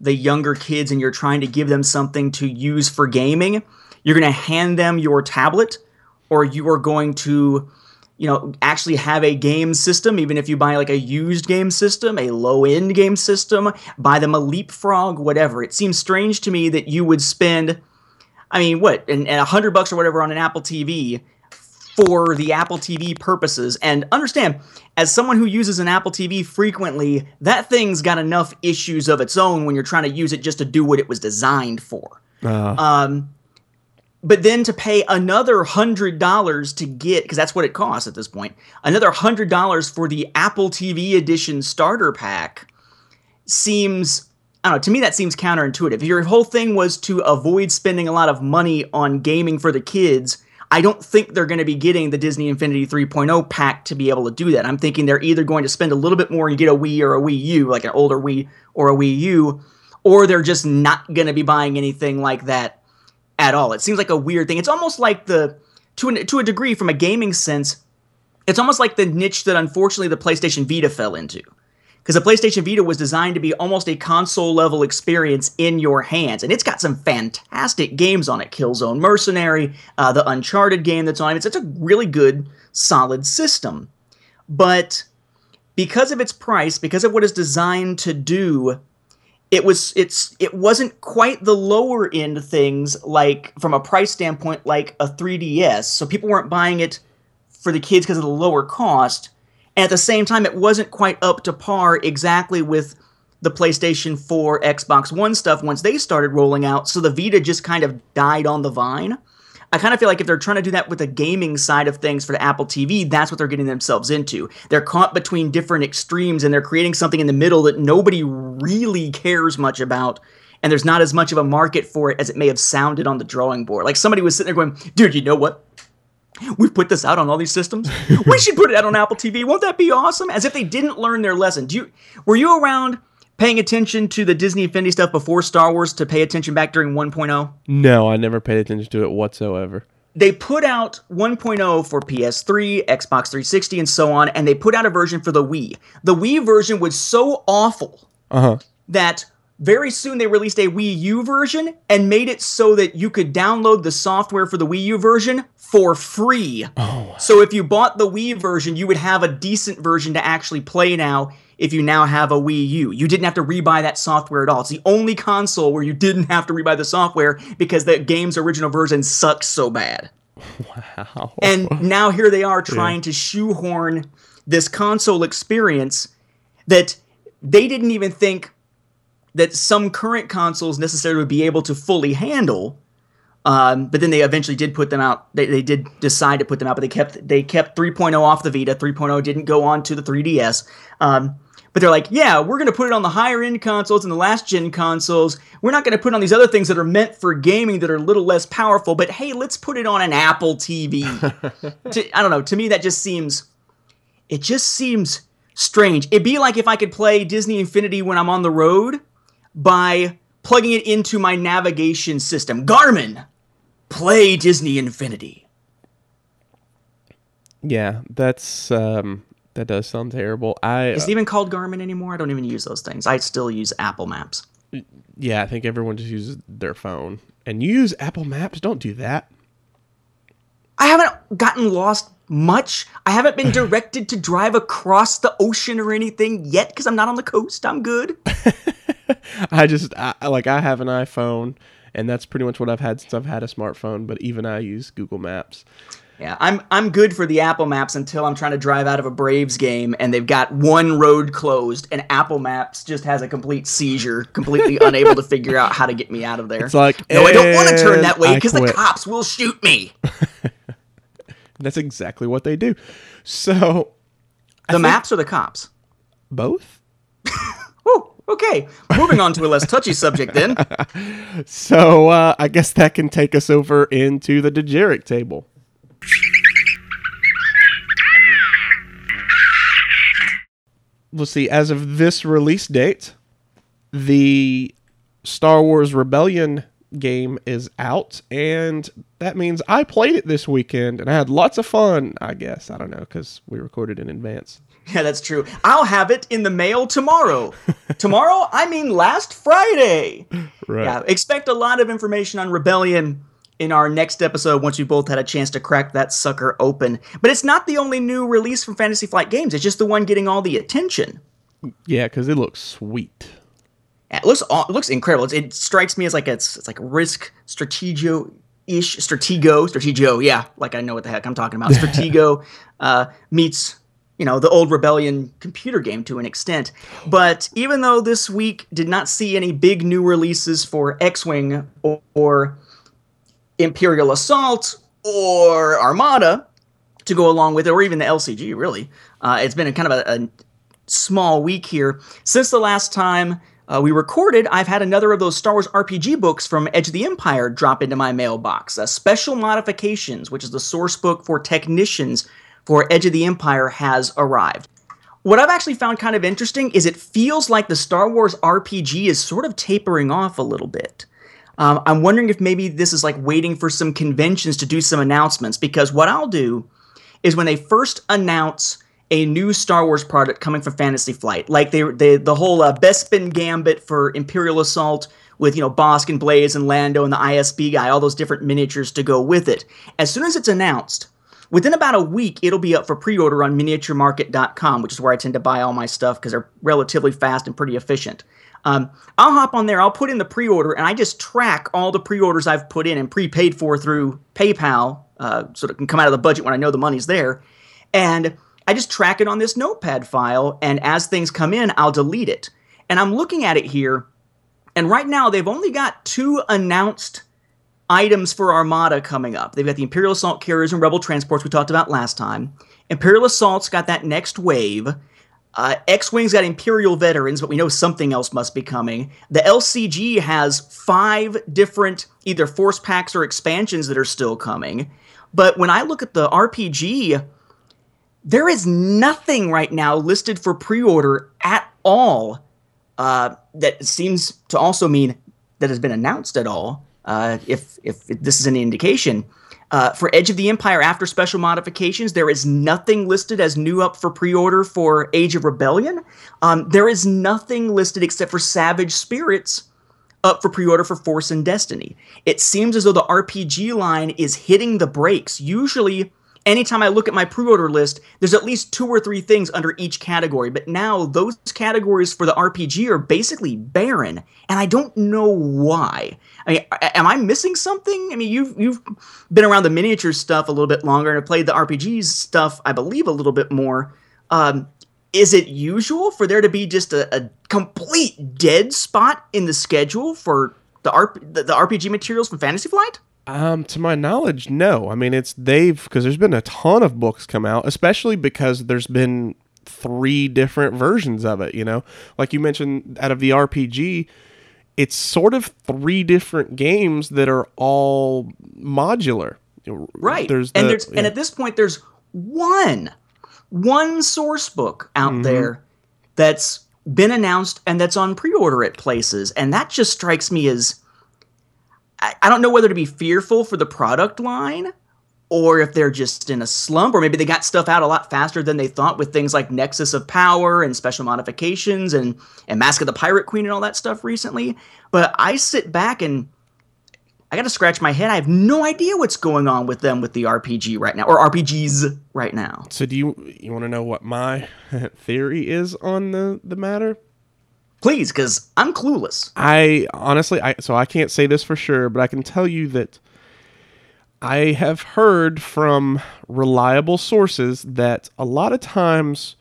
the younger kids and you're trying to give them something to use for gaming, you're going to hand them your tablet, or you are going to, you know, actually have a game system. Even if you buy like a used game system, a low end game system, buy them a leapfrog, whatever. It seems strange to me that you would spend. I mean, what, and a hundred bucks or whatever on an Apple TV for the Apple TV purposes. And understand, as someone who uses an Apple TV frequently, that thing's got enough issues of its own when you're trying to use it just to do what it was designed for. uh, Um, but then to pay another hundred dollars to get, because that's what it costs at this point, another hundred dollars for the Apple TV Edition starter pack seems. I don't know. To me, that seems counterintuitive. If your whole thing was to avoid spending a lot of money on gaming for the kids, I don't think they're going to be getting the Disney Infinity 3.0 pack to be able to do that. I'm thinking they're either going to spend a little bit more and get a Wii or a Wii U, like an older Wii or a Wii U, or they're just not going to be buying anything like that at all. It seems like a weird thing. It's almost like the to an, to a degree from a gaming sense, it's almost like the niche that unfortunately the PlayStation Vita fell into. Because the PlayStation Vita was designed to be almost a console level experience in your hands, and it's got some fantastic games on it. Killzone Mercenary, uh, the Uncharted game that's on it. It's, it's a really good, solid system. But because of its price, because of what it's designed to do, it was it's it wasn't quite the lower end things like from a price standpoint like a 3DS. So people weren't buying it for the kids because of the lower cost. And at the same time, it wasn't quite up to par exactly with the PlayStation 4, Xbox One stuff once they started rolling out. So the Vita just kind of died on the vine. I kind of feel like if they're trying to do that with the gaming side of things for the Apple TV, that's what they're getting themselves into. They're caught between different extremes and they're creating something in the middle that nobody really cares much about. And there's not as much of a market for it as it may have sounded on the drawing board. Like somebody was sitting there going, dude, you know what? We've put this out on all these systems. we should put it out on Apple TV. Won't that be awesome? As if they didn't learn their lesson. Do you were you around paying attention to the Disney Infinity stuff before Star Wars to pay attention back during 1.0? No, I never paid attention to it whatsoever. They put out 1.0 for PS3, Xbox 360, and so on, and they put out a version for the Wii. The Wii version was so awful Uh huh. that very soon they released a Wii U version and made it so that you could download the software for the Wii U version for free. Oh. So if you bought the Wii version, you would have a decent version to actually play now if you now have a Wii U. You didn't have to rebuy that software at all. It's the only console where you didn't have to rebuy the software because the game's original version sucks so bad. Wow. And now here they are trying to shoehorn this console experience that they didn't even think that some current consoles necessarily would be able to fully handle. Um, but then they eventually did put them out. They, they did decide to put them out, but they kept they kept 3.0 off the Vita. 3.0 didn't go on to the 3DS. Um, but they're like, yeah, we're going to put it on the higher end consoles and the last gen consoles. We're not going to put it on these other things that are meant for gaming that are a little less powerful. But hey, let's put it on an Apple TV. to, I don't know. To me, that just seems it just seems strange. It'd be like if I could play Disney Infinity when I'm on the road by plugging it into my navigation system. Garmin, play Disney Infinity. Yeah, that's um that does sound terrible. I Is it uh, even called Garmin anymore? I don't even use those things. I still use Apple Maps. yeah, I think everyone just uses their phone. And you use Apple Maps, don't do that. I haven't gotten lost much. I haven't been directed to drive across the ocean or anything yet because I'm not on the coast. I'm good. I just I, like I have an iPhone and that's pretty much what I've had since I've had a smartphone, but even I use Google Maps. Yeah, I'm I'm good for the Apple Maps until I'm trying to drive out of a Braves game and they've got one road closed and Apple Maps just has a complete seizure, completely unable to figure out how to get me out of there. It's like, no, I don't want to turn that way because the cops will shoot me. That's exactly what they do. So The maps or the cops? both? Oh, okay. Moving on to a less touchy subject then. So uh, I guess that can take us over into the Dejarik table. Let's see. As of this release date, the Star Wars Rebellion game is out, and that means I played it this weekend, and I had lots of fun. I guess I don't know because we recorded in advance. Yeah, that's true. I'll have it in the mail tomorrow. tomorrow? I mean last Friday. Right. Yeah, expect a lot of information on Rebellion in our next episode once we both had a chance to crack that sucker open. But it's not the only new release from Fantasy Flight Games. It's just the one getting all the attention. Yeah, because it looks sweet. It looks it looks incredible. It's, it strikes me as like it's it's like Risk Stratego ish Stratego Stratego. Yeah, like I know what the heck I'm talking about. Stratego uh, meets you know the old Rebellion computer game to an extent. But even though this week did not see any big new releases for X-wing or, or Imperial Assault or Armada to go along with it, or even the LCG, really. Uh, it's been a kind of a, a small week here. Since the last time uh, we recorded, I've had another of those Star Wars RPG books from Edge of the Empire drop into my mailbox. Uh, Special Modifications, which is the source book for technicians for Edge of the Empire, has arrived. What I've actually found kind of interesting is it feels like the Star Wars RPG is sort of tapering off a little bit. Um, I'm wondering if maybe this is like waiting for some conventions to do some announcements because what I'll do is when they first announce a new Star Wars product coming from Fantasy Flight, like they, they the whole uh, Bespin Gambit for Imperial Assault with you know Bossk and Blaise and Lando and the ISB guy, all those different miniatures to go with it. As soon as it's announced, within about a week, it'll be up for pre-order on MiniatureMarket.com, which is where I tend to buy all my stuff because they're relatively fast and pretty efficient. Um, I'll hop on there. I'll put in the pre-order, and I just track all the pre-orders I've put in and prepaid for through PayPal, uh, so it can come out of the budget when I know the money's there. And I just track it on this Notepad file, and as things come in, I'll delete it. And I'm looking at it here, and right now they've only got two announced items for Armada coming up. They've got the Imperial Assault carriers and Rebel transports we talked about last time. Imperial Assault's got that next wave. Uh, X-Wing's got Imperial veterans, but we know something else must be coming. The LCG has five different either force packs or expansions that are still coming. But when I look at the RPG, there is nothing right now listed for pre-order at all uh, that seems to also mean that has been announced at all. Uh, if if this is an indication. Uh, for Edge of the Empire, after special modifications, there is nothing listed as new up for pre order for Age of Rebellion. Um, there is nothing listed except for Savage Spirits up for pre order for Force and Destiny. It seems as though the RPG line is hitting the brakes. Usually, anytime I look at my pre order list, there's at least two or three things under each category. But now those categories for the RPG are basically barren, and I don't know why. I mean, am I missing something? I mean, you've you've been around the miniature stuff a little bit longer and have played the RPGs stuff, I believe, a little bit more. Um, is it usual for there to be just a, a complete dead spot in the schedule for the, RP, the, the RPG materials from Fantasy Flight? Um, to my knowledge, no. I mean, it's they've because there's been a ton of books come out, especially because there's been three different versions of it. You know, like you mentioned, out of the RPG, it's sort of three different games that are all modular. Right. There's and the- there's and at this point there's one one source book out Mm-hmm. there that's been announced and that's on pre-order at places and that just strikes me as I, don't know whether to be fearful for the product line or if they're just in a slump or maybe they got stuff out a lot faster than they thought with things like Nexus of Power and special modifications and and Mask of the Pirate Queen and all that stuff recently but I sit back and I got to scratch my head. I have no idea what's going on with them with the RPG right now, or RPGs right now. So do you you want to know what my theory is on the the matter? Please, because I'm clueless. I honestly, I so I can't say this for sure, but I can tell you that I have heard from reliable sources that a lot of times,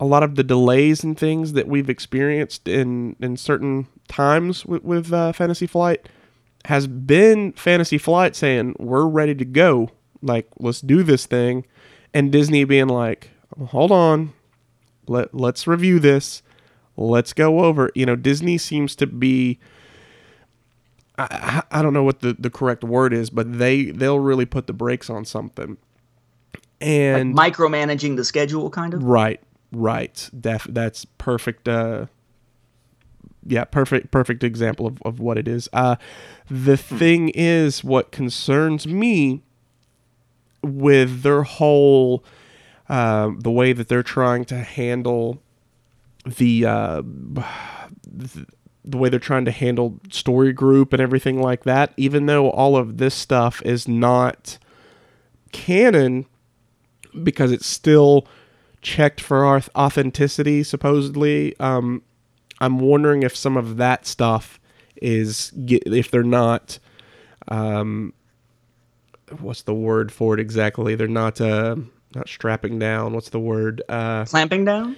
a lot of the delays and things that we've experienced in in certain times with, with uh, Fantasy Flight has been Fantasy Flight saying we're ready to go, like let's do this thing, and Disney being like, hold on, let let's review this let's go over. You know disney seems to be I, I don't know what the, the correct word is but they they'll really put the brakes on something. And Micromanaging the schedule, kind of. right right. Def, that's perfect uh yeah perfect perfect example of, of what it is. Uh the thing is what concerns me with their whole uh, the way that they're trying to handle the uh, the way they're trying to handle story group and everything like that even though all of this stuff is not canon because it's still checked for auth- authenticity supposedly um, i'm wondering if some of that stuff is if they're not um, what's the word for it exactly? They're not uh, not strapping down. What's the word? Uh, Clamping down.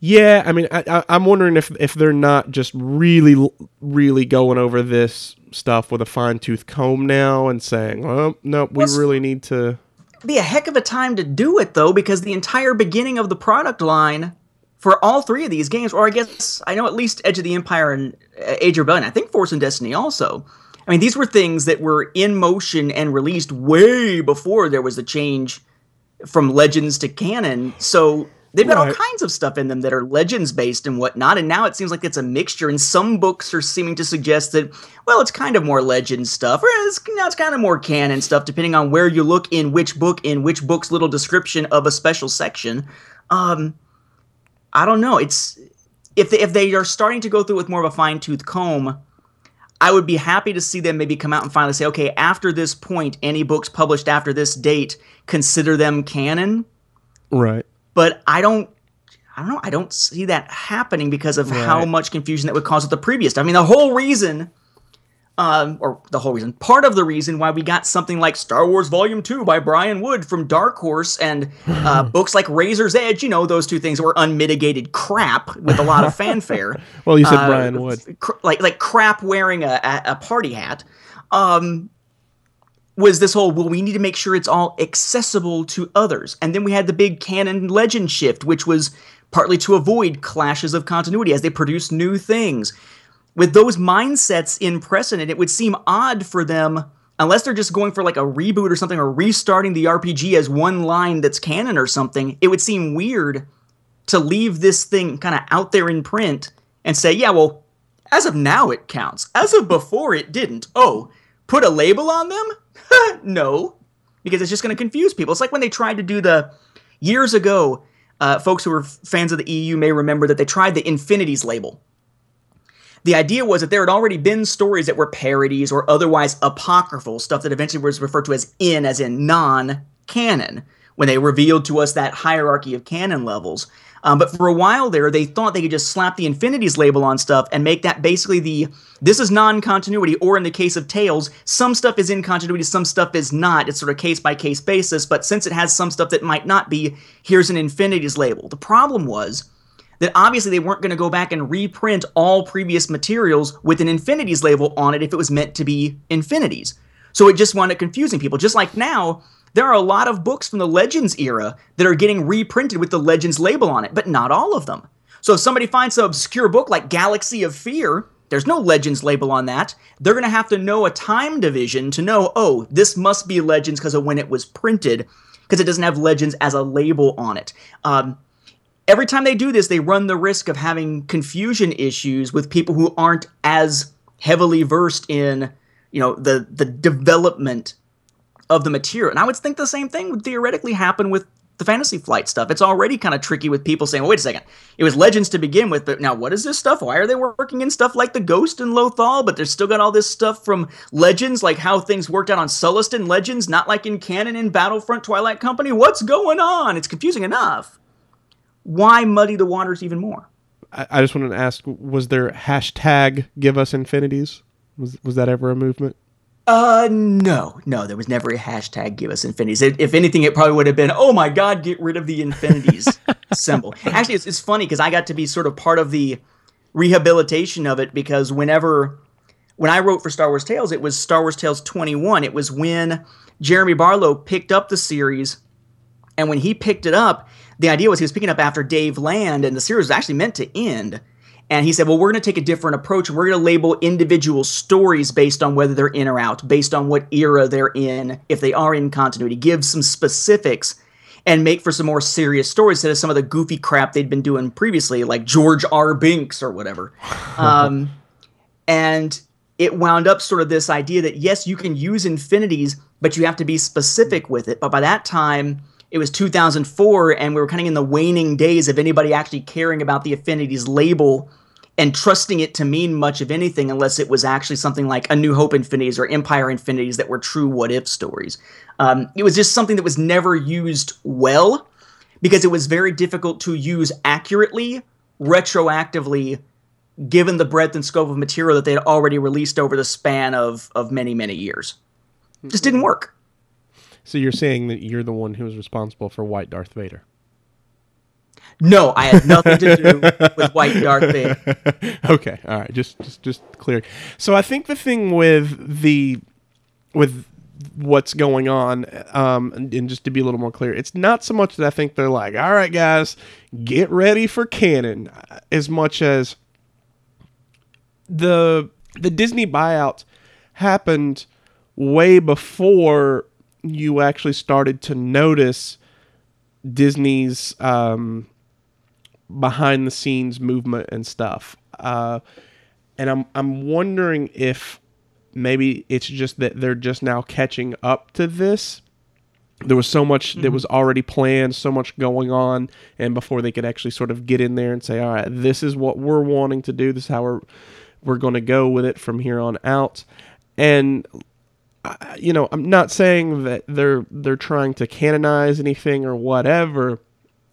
Yeah, I mean, I, I, I'm wondering if if they're not just really, really going over this stuff with a fine tooth comb now and saying, "Well, no, we What's- really need to." Be a heck of a time to do it though, because the entire beginning of the product line for all three of these games, or I guess I know at least Edge of the Empire and uh, Age of Rebellion. I think Force and Destiny also. I mean, these were things that were in motion and released way before there was a change from Legends to canon. So they've got all kinds of stuff in them that are Legends based and whatnot. And now it seems like it's a mixture. And some books are seeming to suggest that, well, it's kind of more legend stuff, or it's, now it's kind of more canon stuff, depending on where you look in which book, in which book's little description of a special section. Um, I don't know. It's if they, if they are starting to go through with more of a fine tooth comb, I would be happy to see them maybe come out and finally say, okay, after this point, any books published after this date, consider them canon. Right. But I don't. I don't know. I don't see that happening because of how much confusion that would cause with the previous. I mean, the whole reason, um, or the whole reason, part of the reason why we got something like Star Wars Volume Two by Brian Wood from Dark Horse, and uh, books like Razor's Edge. You know, those two things were unmitigated crap with a lot of fanfare. Well, you said Uh, Brian Wood. cr- like like crap wearing a, a, a party hat. Um, was this whole well we need to make sure it's all accessible to others and then we had the big canon legend shift which was partly to avoid clashes of continuity as they produce new things with those mindsets in precedent it would seem odd for them unless they're just going for like a reboot or something or restarting the rpg as one line that's canon or something it would seem weird to leave this thing kind of out there in print and say, yeah, well, as of now it counts. As of before it didn't. Oh, put a label on them? no, because it's just going to confuse people. It's like when they tried to do the years ago. Uh, folks who were fans of the EU may remember that they tried the Infinities label. The idea was that there had already been stories that were parodies or otherwise apocryphal, stuff that eventually was referred to as in, as in non canon, when they revealed to us that hierarchy of canon levels. Um, but for a while there, they thought they could just slap the Infinities label on stuff and make that basically the this is non continuity, or in the case of Tales, some stuff is in continuity, some stuff is not. It's sort of case by case basis, but since it has some stuff that might not be, here's an Infinities label. The problem was that obviously they weren't going to go back and reprint all previous materials with an Infinities label on it if it was meant to be Infinities. So it just wound up confusing people. Just like now, there are a lot of books from the Legends era that are getting reprinted with the Legends label on it, but not all of them. So if somebody finds some obscure book like Galaxy of Fear, there's no Legends label on that. They're going to have to know a time division to know, oh, this must be Legends because of when it was printed, because it doesn't have Legends as a label on it. Um, every time they do this, they run the risk of having confusion issues with people who aren't as heavily versed in, you know, the the development of the material. And I would think the same thing would theoretically happen with the fantasy flight stuff. It's already kind of tricky with people saying, well, wait a second, it was legends to begin with, but now what is this stuff? Why are they working in stuff like the Ghost and Lothal, but they're still got all this stuff from legends, like how things worked out on Sullust in Legends, not like in canon in Battlefront Twilight Company? What's going on? It's confusing enough. Why muddy the waters even more? I, I just wanted to ask: Was there hashtag Give Us Infinities? Was was that ever a movement? Uh, no, no, there was never a hashtag give us infinities. If, if anything, it probably would have been, oh my god, get rid of the infinities symbol. Actually, it's, it's funny because I got to be sort of part of the rehabilitation of it because whenever, when I wrote for Star Wars Tales, it was Star Wars Tales 21. It was when Jeremy Barlow picked up the series, and when he picked it up, the idea was he was picking up after Dave Land, and the series was actually meant to end. And he said, well, we're going to take a different approach. We're going to label individual stories based on whether they're in or out, based on what era they're in, if they are in continuity, give some specifics and make for some more serious stories instead of some of the goofy crap they'd been doing previously, like George R. Binks or whatever. um, and it wound up sort of this idea that, yes, you can use infinities, but you have to be specific with it. But by that time, it was 2004 and we were kind of in the waning days of anybody actually caring about the Infinities label and trusting it to mean much of anything unless it was actually something like a new hope infinities or empire infinities that were true what if stories. Um, it was just something that was never used well because it was very difficult to use accurately retroactively given the breadth and scope of material that they had already released over the span of, of many many years. Just didn't work So you're saying that you're the one who was responsible for White Darth Vader? No, I had nothing to do with White Darth Vader. okay, all right, just just just clear. So I think the thing with the with what's going on, um, and, and just to be a little more clear, it's not so much that I think they're like, all right, guys, get ready for canon, as much as the the Disney buyout happened way before you actually started to notice Disney's um, behind the scenes movement and stuff. Uh, and I'm I'm wondering if maybe it's just that they're just now catching up to this. There was so much that was already planned, so much going on, and before they could actually sort of get in there and say, "All right, this is what we're wanting to do. This is how we're we're going to go with it from here on out." And you know, I'm not saying that they're they're trying to canonize anything or whatever,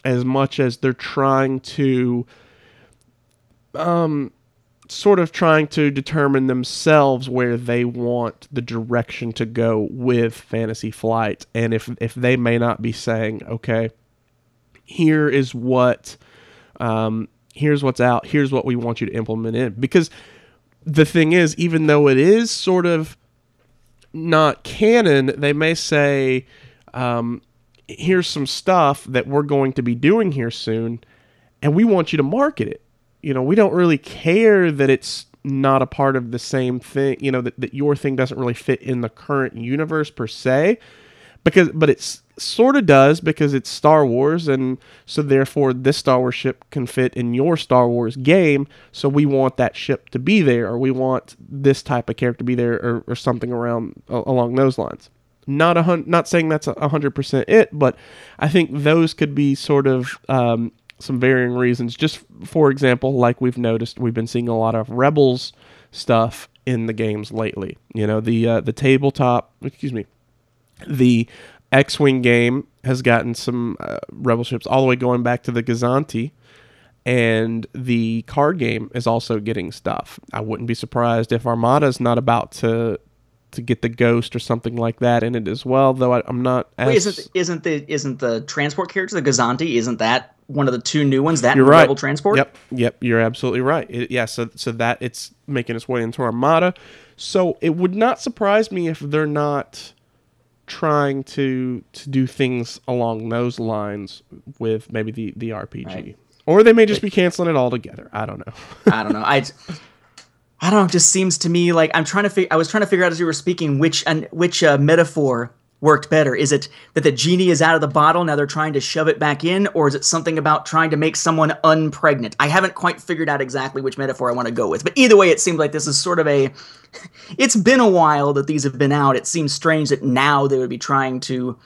as much as they're trying to, um, sort of trying to determine themselves where they want the direction to go with Fantasy Flight, and if if they may not be saying, okay, here is what, um, here's what's out, here's what we want you to implement in, because the thing is, even though it is sort of not canon, they may say, um, here's some stuff that we're going to be doing here soon, and we want you to market it. You know, we don't really care that it's not a part of the same thing, you know, that, that your thing doesn't really fit in the current universe per se, because but it's sort of does because it's Star Wars and so therefore this Star Wars ship can fit in your Star Wars game. So we want that ship to be there or we want this type of character to be there or, or something around a- along those lines. Not a hun- not saying that's a hundred percent it but I think those could be sort of um, some varying reasons. Just for example like we've noticed we've been seeing a lot of rebels stuff in the games lately. You know the uh, the tabletop excuse me the X-wing game has gotten some uh, rebel ships all the way going back to the Gozanti, and the card game is also getting stuff. I wouldn't be surprised if Armada's not about to to get the Ghost or something like that in it as well. Though I, I'm not. As, Wait, isn't isn't the isn't the transport character the Gozanti? Isn't that one of the two new ones? That You're right. Rebel transport. Yep, yep. You're absolutely right. It, yeah, so so that it's making its way into Armada. So it would not surprise me if they're not trying to to do things along those lines with maybe the the RPG, Right. or they may just be canceling it altogether. I don't know. I don't know. I I don't know. It just seems to me like I'm trying to figure. I was trying to figure out as you were speaking which and which uh, metaphor worked better. Is it that the genie is out of the bottle now they're trying to shove it back in, or is it something about trying to make someone unpregnant? I haven't quite figured out exactly which metaphor I want to go with. But either way, it seems like this is sort of a. It's been a while that these have been out. It seems strange that now they would be trying to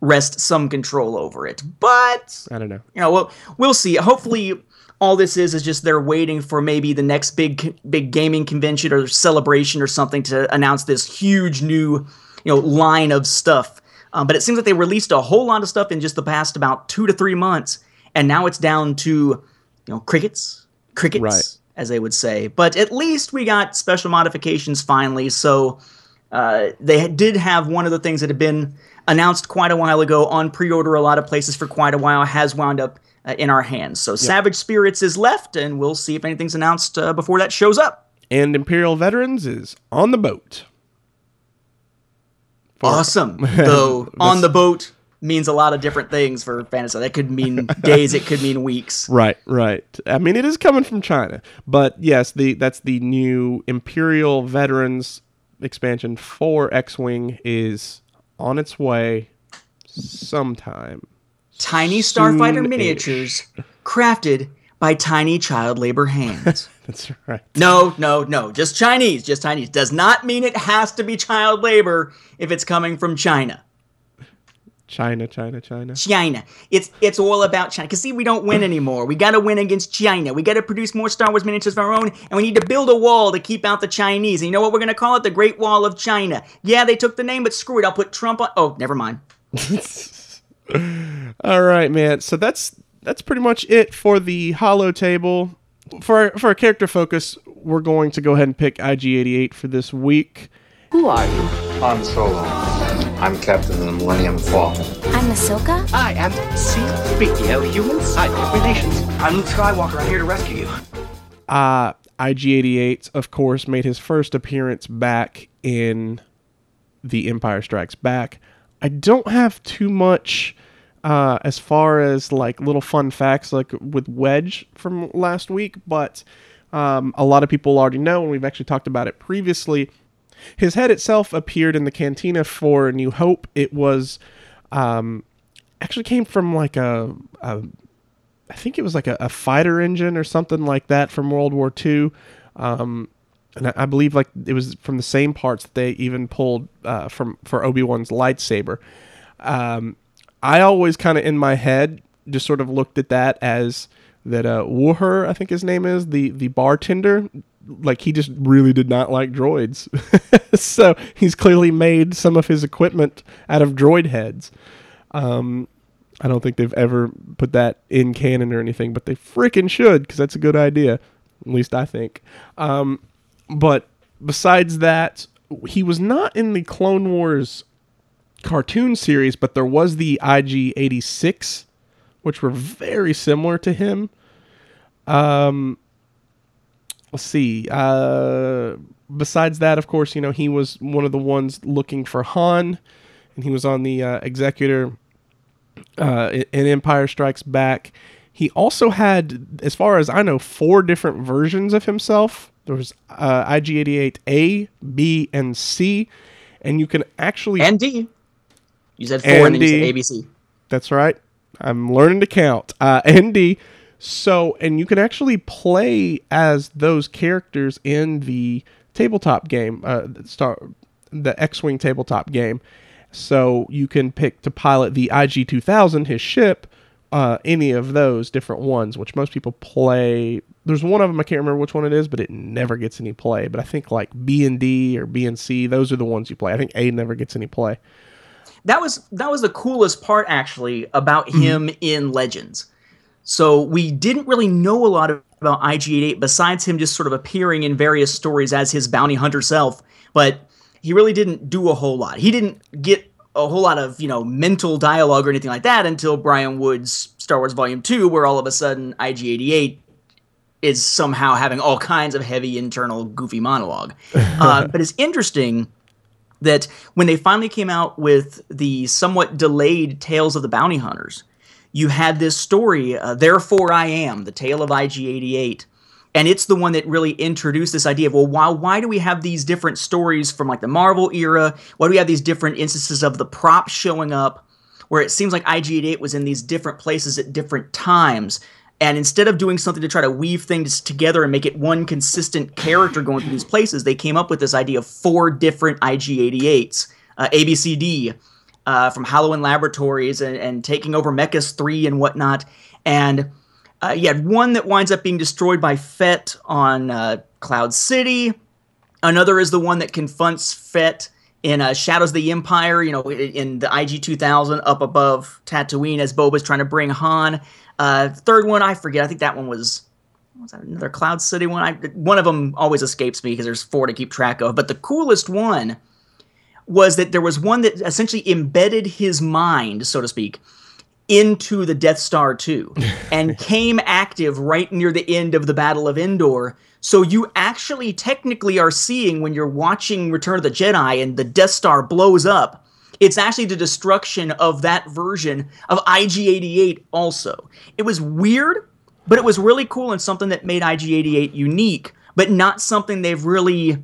wrest some control over it. But I don't know. you know, we'll we'll see. Hopefully, all this is is just they're waiting for maybe the next big big gaming convention or celebration or something to announce this huge new you know line of stuff. Um, but it seems like they released a whole lot of stuff in just the past about two to three months, and now it's down to you know crickets, crickets, Right. as they would say. But at least we got special modifications finally. So uh, they did have one of the things that had been announced quite a while ago on pre-order a lot of places for quite a while has wound up uh, in our hands so savage spirits is left and we'll see if anything's announced uh, before that shows up And Imperial Veterans is on the boat. Awesome. Though on the boat means a lot of different things for fantasy. That could mean days it could mean weeks. Right, right. I mean, it is coming from China, but yes, the that's the new Imperial Veterans expansion for X-wing is on its way sometime. tiny starfighter miniatures crafted by tiny child labor hands That's right. No, no, no. Just Chinese. Just Chinese. Does not mean it has to be child labor if it's coming from China. China, China, China. China. It's it's all about China. Cause see, we don't win anymore. We got to win against China. We got to produce more Star Wars miniatures of our own, and we need to build a wall to keep out the Chinese. And you know what we're gonna call it? The Great Wall of China. Yeah, they took the name, but screw it. I'll put Trump on. Oh, never mind. All right, man. So that's that's pretty much it for the Holo table. For our, for our character focus, we're going to go ahead and pick IG88 for this week. Who are you? Han Solo. I'm captain of the Millennium Falcon. I'm Ahsoka. I am C-3PO Human Cyborg Relations. I'm Luke Skywalker. I'm here to rescue you. uh, IG88, of course, made his first appearance back in The Empire Strikes Back. I don't have too much uh, as far as like little fun facts like with Wedge from last week, but um, a lot of people already know, and we've actually talked about it previously. His head itself appeared in the cantina for New Hope. It was um, actually came from like a, a I think it was like a, a fighter engine or something like that from World War II. Um, and I, believe like it was from the same parts that they even pulled uh, from for Obi Wan's lightsaber. Um, I always kind of in my head just sort of looked at that as that uh, Wuher, I think his name is the the bartender. Like he just really did not like droids, so he's clearly made some of his equipment out of droid heads. Um, I don't think they've ever put that in canon or anything, but they freaking should because that's a good idea. At least I think. Um, but besides that, he was not in the Clone Wars cartoon series, but there was the IG 86, which were very similar to him. Um, let's see. Uh, besides that, of course, you know, he was one of the ones looking for Han, and he was on the uh, executor uh, in Empire Strikes Back. He also had, as far as I know, four different versions of himself. There was uh, IG88A, B, and C, and you can actually And D. You said four, and then you said ABC. That's right. I'm learning to count. Uh, ND. So, and you can actually play as those characters in the tabletop game, uh, the Star, the X-wing tabletop game. So you can pick to pilot the IG-2000, his ship, uh, any of those different ones, which most people play. There's one of them I can't remember which one it is, but it never gets any play. But I think like B and D or B and C, those are the ones you play. I think A never gets any play. That was that was the coolest part actually about him in Legends. So we didn't really know a lot about IG88 besides him just sort of appearing in various stories as his bounty hunter self, but he really didn't do a whole lot. He didn't get a whole lot of, you know, mental dialogue or anything like that until Brian Wood's Star Wars Volume 2 where all of a sudden IG88 is somehow having all kinds of heavy internal goofy monologue. Uh, but it's interesting that when they finally came out with the somewhat delayed Tales of the Bounty Hunters, you had this story, uh, Therefore I Am, the tale of IG88. And it's the one that really introduced this idea of, well, why, why do we have these different stories from like the Marvel era? Why do we have these different instances of the props showing up where it seems like IG88 was in these different places at different times? And instead of doing something to try to weave things together and make it one consistent character going through these places, they came up with this idea of four different IG88s, uh, ABCD, uh, from Holowan Laboratories and, and taking over Mechis 3 and whatnot. And uh, you had one that winds up being destroyed by Fett on uh, Cloud City. Another is the one that confronts Fett in uh, Shadows of the Empire, you know, in, the IG 2000 up above Tatooine as Boba's trying to bring Han. Uh, third one, I forget. I think that one was was that another Cloud City one? I, one of them always escapes me because there's four to keep track of. But the coolest one was that there was one that essentially embedded his mind, so to speak, into the Death Star 2 and came active right near the end of the Battle of Endor. So you actually technically are seeing when you're watching Return of the Jedi and the Death Star blows up, it's actually the destruction of that version of IG-88 also. It was weird, but it was really cool and something that made IG-88 unique, but not something they've really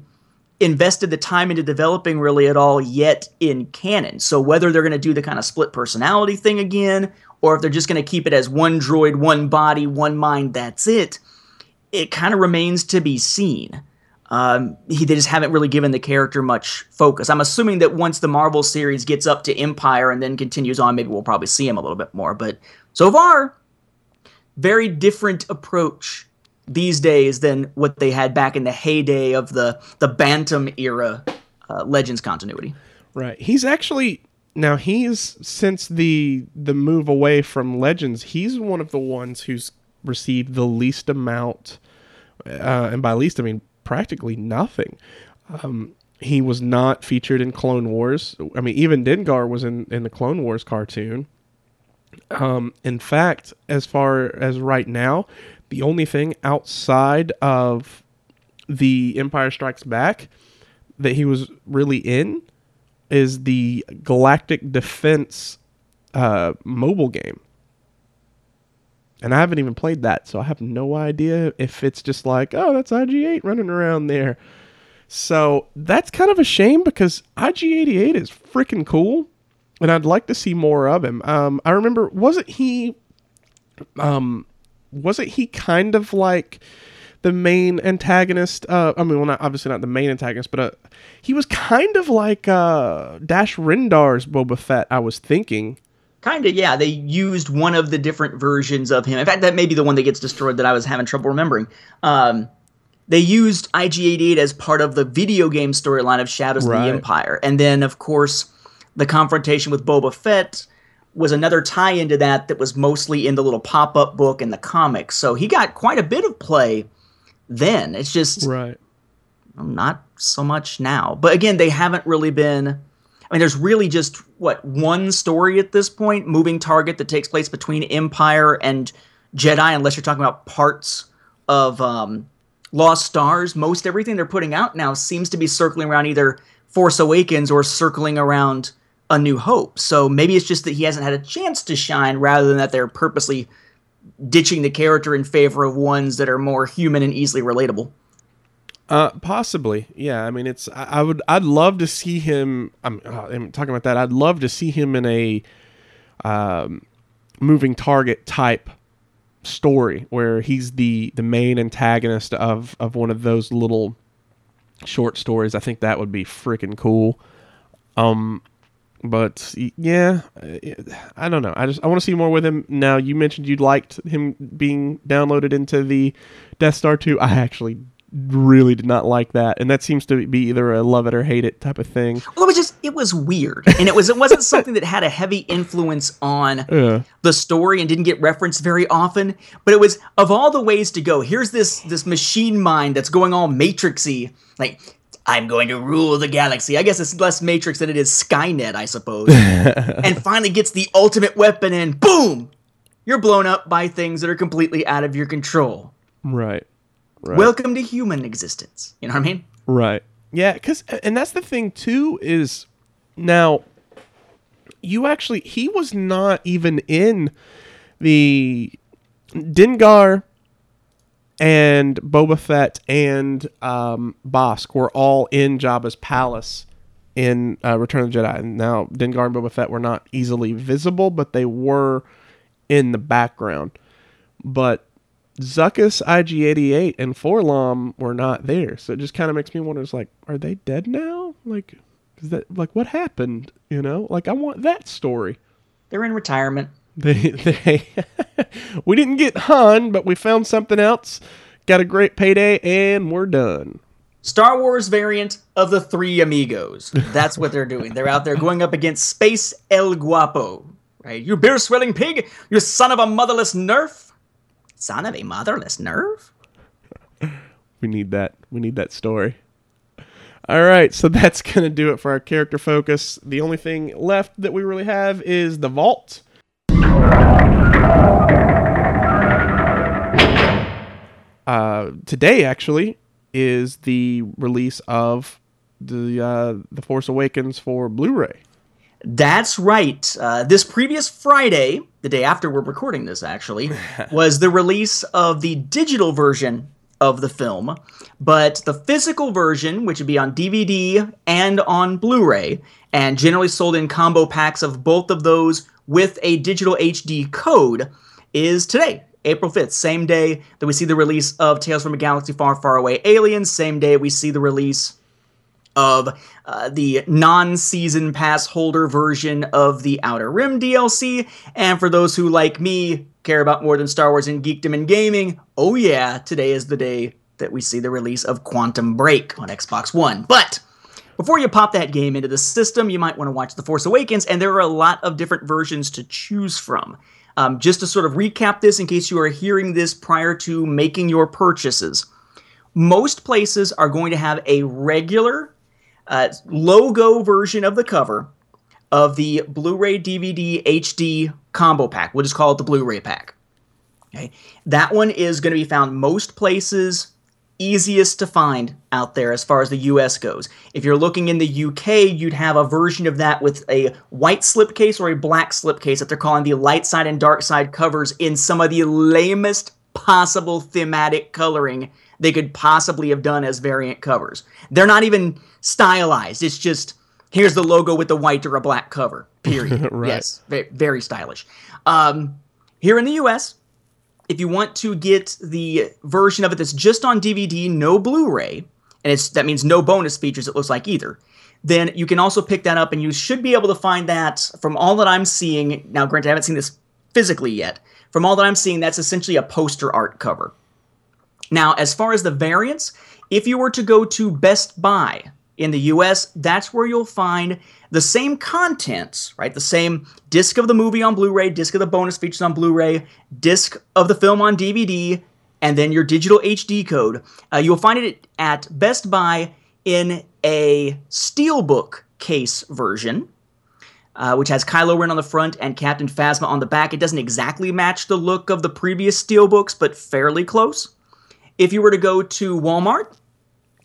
invested the time into developing really at all yet in canon. So whether they're going to do the kind of split personality thing again, or if they're just going to keep it as one droid, one body, one mind, that's it, it kind of remains to be seen. Um, he, they just haven't really given the character much focus. I'm assuming that once the Marvel series gets up to Empire and then continues on, maybe we'll probably see him a little bit more. But so far, very different approach these days than what they had back in the heyday of the the Bantam era uh, Legends continuity. Right. He's actually now he's since the the move away from Legends, he's one of the ones who's received the least amount uh, and by least I mean practically nothing. Um, he was not featured in Clone Wars. I mean, even Dengar was in, in the Clone Wars cartoon. Um, in fact, as far as right now, the only thing outside of the Empire Strikes Back that he was really in is the Galactic Defense uh, mobile game. And I haven't even played that, so I have no idea if it's just like, oh, that's IG8 running around there. So that's kind of a shame because IG88 is freaking cool, and I'd like to see more of him. Um, I remember, wasn't he, um, wasn't he kind of like the main antagonist? Uh, I mean, well, not obviously not the main antagonist, but uh, he was kind of like uh, Dash Rendar's Boba Fett. I was thinking. Kind of, yeah. They used one of the different versions of him. In fact, that may be the one that gets destroyed that I was having trouble remembering. Um, they used IG-88 as part of the video game storyline of Shadows of the Empire, and then, of course, the confrontation with Boba Fett was another tie into that that was mostly in the little pop-up book and the comics. So he got quite a bit of play then. It's just Right. not so much now. But again, they haven't really been. I mean, there's really just what one story at this point, moving target that takes place between Empire and Jedi, unless you're talking about parts of um, Lost Stars. Most everything they're putting out now seems to be circling around either Force Awakens or circling around A New Hope. So maybe it's just that he hasn't had a chance to shine, rather than that they're purposely ditching the character in favor of ones that are more human and easily relatable. Uh, possibly, yeah. I mean, it's I, I would I'd love to see him. I'm, uh, I'm talking about that. I'd love to see him in a um, moving target type story where he's the the main antagonist of of one of those little short stories. I think that would be freaking cool. Um, but yeah, I don't know. I just I want to see more with him. Now you mentioned you liked him being downloaded into the Death Star 2. I actually really did not like that, and that seems to be either a love it or hate it type of thing. Well, it was just it was weird, and it was it wasn't something that had a heavy influence on Yeah. the story and didn't get referenced very often. But it was of all the ways to go. Here's this this machine mind that's going all matrixy, like. I'm going to rule the galaxy. I guess it's less Matrix than it is Skynet, I suppose. and finally gets the ultimate weapon, and boom! You're blown up by things that are completely out of your control. Right. Right. Welcome to human existence. You know what I mean? Right. Yeah, cuz and that's the thing too is now you actually he was not even in the Dengar and Boba Fett and um, Bossk were all in Jabba's palace in uh, Return of the Jedi. And now Dengar and Boba Fett were not easily visible, but they were in the background. But Zuckuss, IG88, and 4-LOM were not there, so it just kind of makes me wonder: is like, are they dead now? Like, is that like what happened? You know, like I want that story. They're in retirement. They, they, we didn't get Han, but we found something else. Got a great payday, and we're done. Star Wars variant of the Three Amigos. That's what they're doing. They're out there going up against Space El Guapo. Right? You beer swelling pig! You son of a motherless nerf! Son of a motherless nerf? We need that. We need that story. All right, so that's gonna do it for our character focus. The only thing left that we really have is the vault. Uh, today actually is the release of the uh, the Force Awakens for Blu-ray. That's right. Uh, this previous Friday, the day after we're recording this, actually, was the release of the digital version of the film. But the physical version, which would be on DVD and on Blu ray, and generally sold in combo packs of both of those with a digital HD code, is today. April 5th, same day that we see the release of Tales from a Galaxy Far, Far Away Aliens, same day we see the release of uh, the non-season pass holder version of the Outer Rim DLC. And for those who, like me, care about more than Star Wars and geekdom and gaming, oh yeah, today is the day that we see the release of Quantum Break on Xbox One. But before you pop that game into the system, you might want to watch The Force Awakens, and there are a lot of different versions to choose from. Um, just to sort of recap this in case you are hearing this prior to making your purchases, most places are going to have a regular uh, logo version of the cover of the Blu-ray DVD HD combo pack. We'll just call it the Blu-ray pack. Okay, that one is going to be found most places easiest to find out there as far as the US goes. If you're looking in the UK, you'd have a version of that with a white slipcase or a black slipcase that they're calling the light side and dark side covers in some of the lamest possible thematic coloring they could possibly have done as variant covers. They're not even stylized. It's just here's the logo with the white or a black cover. Period. Right. Yes, very, very stylish. Um, here in the US, if you want to get the version of it that's just on DVD, no Blu-ray, and it's that means no bonus features. It looks like either. Then you can also pick that up, and you should be able to find that from all that I'm seeing. Now, granted, I haven't seen this physically yet. From all that I'm seeing, that's essentially a poster art cover. Now, as far as the variants, if you were to go to Best Buy in the US, that's where you'll find the same contents, right? The same disc of the movie on Blu ray, disc of the bonus features on Blu ray, disc of the film on DVD, and then your digital HD code. Uh, you'll find it at Best Buy in a Steelbook case version. Uh, which has Kylo Ren on the front and Captain Phasma on the back. It doesn't exactly match the look of the previous Steelbooks, but fairly close. If you were to go to Walmart,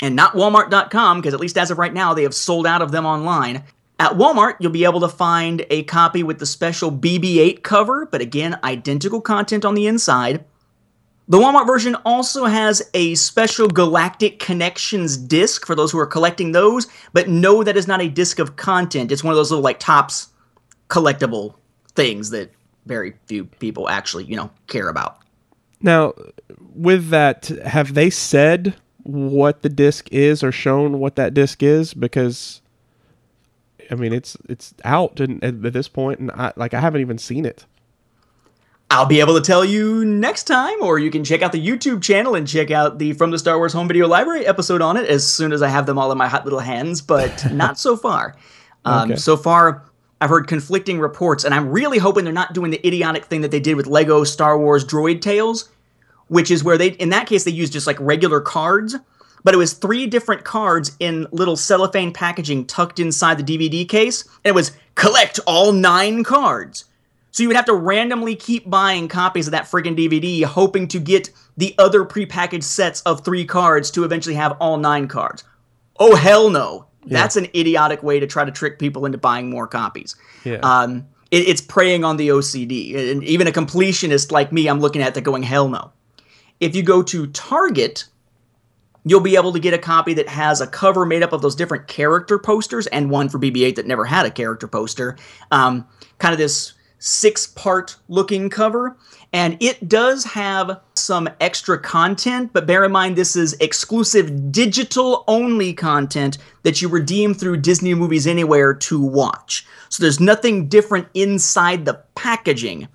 and not Walmart.com, because at least as of right now, they have sold out of them online. At Walmart, you'll be able to find a copy with the special BB 8 cover, but again, identical content on the inside. The Walmart version also has a special Galactic Connections disc for those who are collecting those, but no, that is not a disc of content. It's one of those little like tops collectible things that very few people actually, you know, care about. Now, with that, have they said what the disc is or shown what that disc is? Because, I mean, it's it's out and, at this point, and I like I haven't even seen it. I'll be able to tell you next time, or you can check out the YouTube channel and check out the From the Star Wars Home Video Library episode on it as soon as I have them all in my hot little hands, but not so far. Um, Okay. So far, I've heard conflicting reports, and I'm really hoping they're not doing the idiotic thing that they did with Lego Star Wars Droid Tales, which is where they, in that case, they used just like regular cards, but it was three different cards in little cellophane packaging tucked inside the DVD case, and it was collect all nine cards. So you would have to randomly keep buying copies of that friggin' DVD, hoping to get the other prepackaged sets of three cards to eventually have all nine cards. Oh hell no! That's an idiotic way to try to trick people into buying more copies. Yeah. Um, it, it's preying on the OCD, and even a completionist like me, I'm looking at that going hell no. If you go to Target, you'll be able to get a copy that has a cover made up of those different character posters and one for BB-8 that never had a character poster. Um, kind of this six-part looking cover, and it does have some extra content, but bear in mind this is exclusive digital-only content that you redeem through Disney Movies Anywhere to watch. So there's nothing different inside the packaging.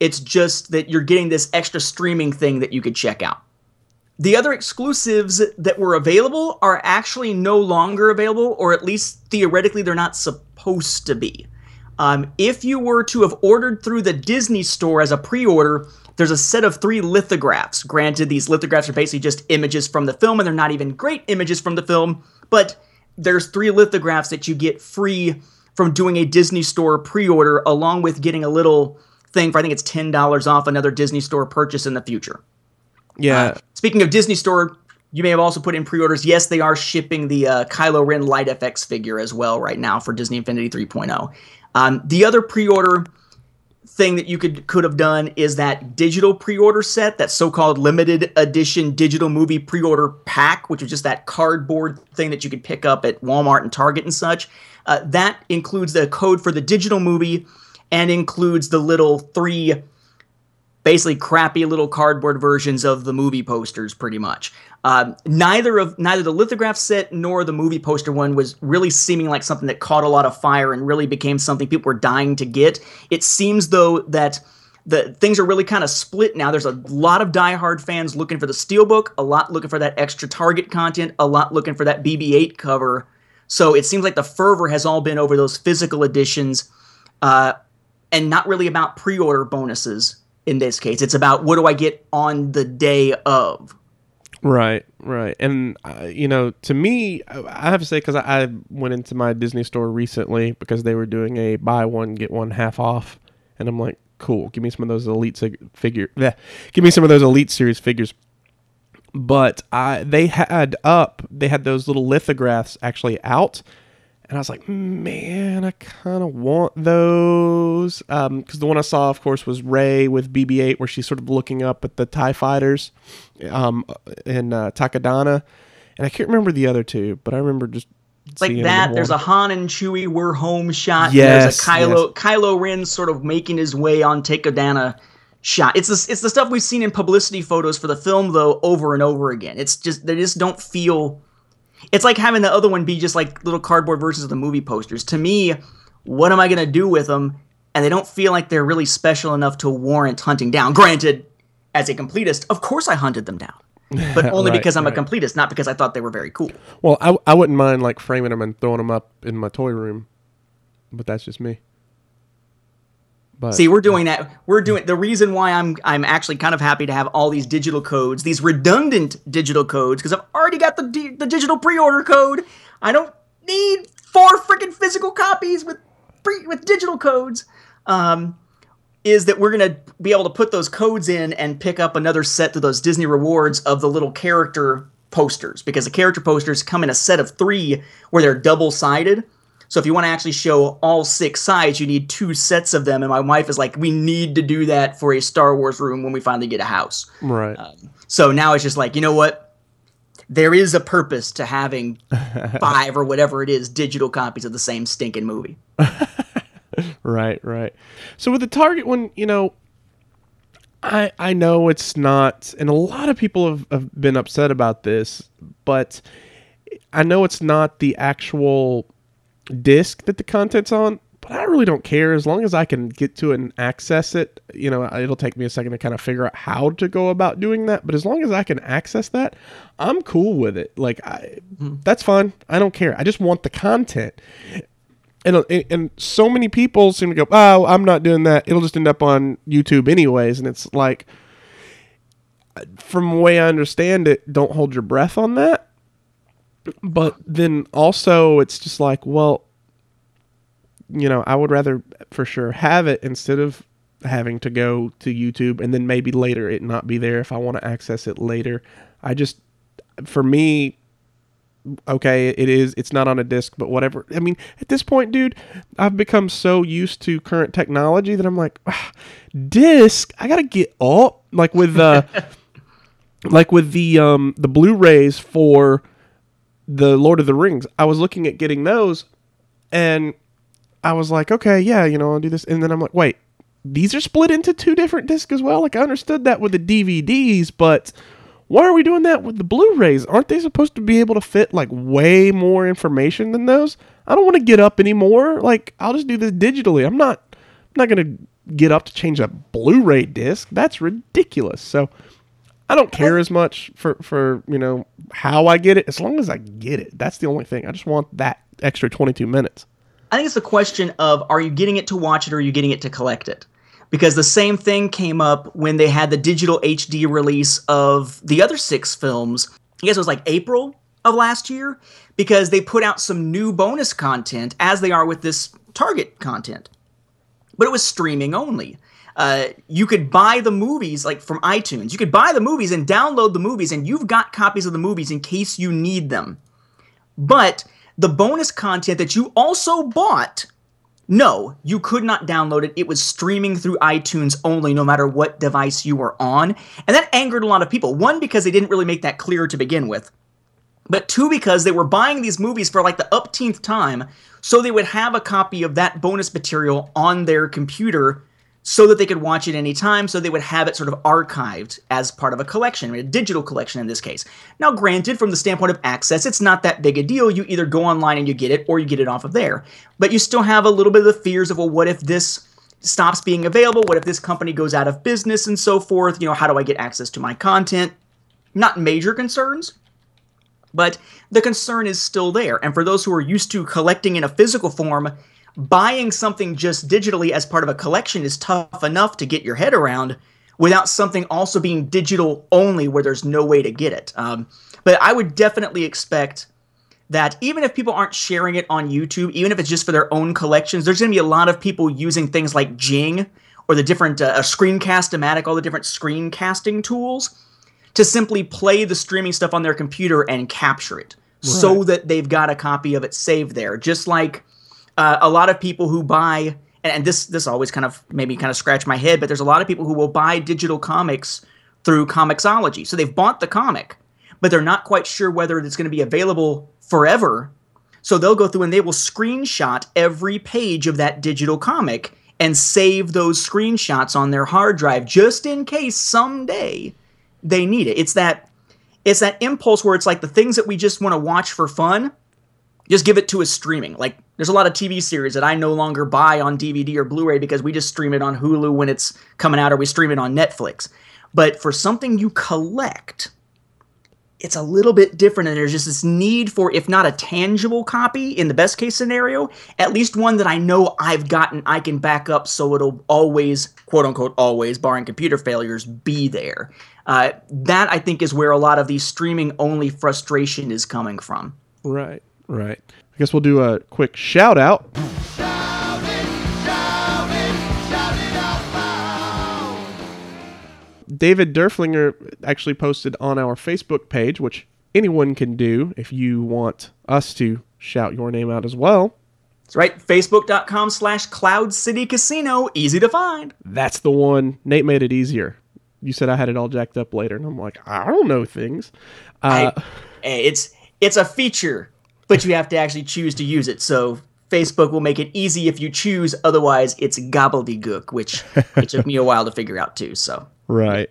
It's just that you're getting this extra streaming thing that you could check out. The other exclusives that were available are actually no longer available, or at least theoretically, they're not supposed to be. Um, if you were to have ordered through the Disney store as a pre order, there's a set of three lithographs. Granted, these lithographs are basically just images from the film, and they're not even great images from the film, but there's three lithographs that you get free from doing a Disney store pre order, along with getting a little thing for I think it's $10 off another Disney store purchase in the future. Yeah. Speaking of Disney Store, you may have also put in pre-orders. Yes, they are shipping the uh, Kylo Ren Light FX figure as well right now for Disney Infinity 3.0. Um, the other pre-order thing that you could could have done is that digital pre-order set, that so-called limited edition digital movie pre-order pack, which was just that cardboard thing that you could pick up at Walmart and Target and such. Uh, that includes the code for the digital movie and includes the little three basically crappy little cardboard versions of the movie posters pretty much um, neither of neither the lithograph set nor the movie poster one was really seeming like something that caught a lot of fire and really became something people were dying to get it seems though that the things are really kind of split now there's a lot of diehard fans looking for the steelbook a lot looking for that extra target content a lot looking for that bb8 cover so it seems like the fervor has all been over those physical editions uh, and not really about pre-order bonuses in this case. It's about what do I get on the day of. Right, right, and uh, you know, to me, I have to say because I, I went into my Disney store recently because they were doing a buy one get one half off, and I'm like, cool, give me some of those elite sig- figure, bleh, give me some of those elite series figures. But I, they had up, they had those little lithographs actually out, and I was like, man, I kind of want those. Because the one I saw, of course, was Rey with BB 8, where she's sort of looking up at the TIE fighters um, in uh, Takodana. And I can't remember the other two, but I remember just. Like that, there's a. Han and Chewie we're home shot. Yes, there's a Kylo Kylo Ren sort of making his way on Takodana shot. It's the, it's the stuff we've seen in publicity photos for the film though over and over again. It's just they just don't feel it's like having the other one be just like little cardboard versions of the movie posters. To me, what am I going to do with them? And they don't feel like they're really special enough to warrant hunting down. Granted, as a completist, of course I hunted them down. But only Right, because I'm right. a completist, not because I thought they were very cool. Well, I, I wouldn't mind like framing them and throwing them up in my toy room, but that's just me. But See, we're doing that. We're doing the reason why I'm I'm actually kind of happy to have all these digital codes, these redundant digital codes, because I've already got the di- the digital pre-order code. I don't need four freaking physical copies with pre- with digital codes. Um, is that we're gonna be able to put those codes in and pick up another set to those Disney rewards of the little character posters because the character posters come in a set of three where they're double sided. So if you want to actually show all six sides, you need two sets of them. And my wife is like, we need to do that for a Star Wars room when we finally get a house. Right. Um, so now it's just like, you know what? There is a purpose to having five or whatever it is digital copies of the same stinking movie. Right, right. So with the Target one, you know, I I know it's not, and a lot of people have, have been upset about this, but I know it's not the actual disc that the content's on. But I really don't care as long as I can get to it and access it. You know, it'll take me a second to kind of figure out how to go about doing that. But as long as I can access that, I'm cool with it. Like, I, that's fine. I don't care. I just want the content and uh, and- and so many people seem to go, "Oh, I'm not doing that. It'll just end up on YouTube anyways." And it's like, from the way I understand it, don't hold your breath on that. But then also, it's just like, well, you know, I would rather for sure have it instead of having to go to YouTube and then maybe later it not be there if I want to access it later. I just, for me, okay, it is. It's not on a disc, but whatever. I mean, at this point, dude, I've become so used to current technology that I'm like, ah, disc. I gotta get up. Like with uh, like with the um the Blu-rays for the Lord of the Rings. I was looking at getting those, and I was like, okay, yeah, you know, I'll do this, and then I'm like, wait, these are split into two different discs as well. Like I understood that with the DVDs, but why are we doing that with the Blu-rays? Aren't they supposed to be able to fit like way more information than those? I don't want to get up anymore. Like I'll just do this digitally. I'm not I'm not going to get up to change a Blu-ray disc. That's ridiculous. So I don't care as much for for, you know, how I get it as long as I get it. That's the only thing. I just want that extra 22 minutes. I think it's a question of are you getting it to watch it or are you getting it to collect it? Because the same thing came up when they had the digital HD release of the other six films. I guess it was like April of last year because they put out some new bonus content as they are with this Target content. But it was streaming only. Uh, you could buy the movies like from iTunes. You could buy the movies and download the movies, and you've got copies of the movies in case you need them. But the bonus content that you also bought, no, you could not download it. It was streaming through iTunes only, no matter what device you were on. And that angered a lot of people. One, because they didn't really make that clear to begin with. But two, because they were buying these movies for like the upteenth time, so they would have a copy of that bonus material on their computer so that they could watch it anytime, so they would have it sort of archived as part of a collection, a digital collection in this case. Now, granted, from the standpoint of access, it's not that big a deal. You either go online and you get it, or you get it off of there. But you still have a little bit of the fears of, well, what if this stops being available? What if this company goes out of business and so forth? You know, how do I get access to my content? Not major concerns, but the concern is still there. And for those who are used to collecting in a physical form, buying something just digitally as part of a collection is tough enough to get your head around without something also being digital only where there's no way to get it. Um, but I would definitely expect that even if people aren't sharing it on YouTube, even if it's just for their own collections, there's going to be a lot of people using things like Jing or the different uh, Screencast-O-Matic, all the different screencasting tools to simply play the streaming stuff on their computer and capture it so that they've got a copy of it saved there. Just like uh, a lot of people who buy, and, and this this always kind of made me kind of scratch my head, but there's a lot of people who will buy digital comics through Comixology. So they've bought the comic, but they're not quite sure whether it's going to be available forever. So they'll go through and they will screenshot every page of that digital comic and save those screenshots on their hard drive just in case someday they need it. It's that it's that impulse where it's like the things that we just want to watch for fun, just give it to us streaming. Like there's a lot of TV series that I no longer buy on DVD or Blu-ray because we just stream it on Hulu when it's coming out or we stream it on Netflix. But for something you collect, it's a little bit different and there's just this need for if not a tangible copy in the best case scenario at least one that i know i've gotten i can back up so it'll always quote unquote always barring computer failures be there uh, that i think is where a lot of the streaming only frustration is coming from Right, right. I guess we'll do a quick shout out. David Derflinger actually posted on our Facebook page, which anyone can do if you want us to shout your name out as well. That's right. Facebook.com slash Cloud City Casino. Easy to find. That's the one. Nate made it easier. You said I had it all jacked up later, and I'm like, I don't know things. Uh, I- it's it's a feature, but you have to actually choose to use it. So Facebook will make it easy if you choose. Otherwise, it's gobbledygook, which it took me a while to figure out too. So Right.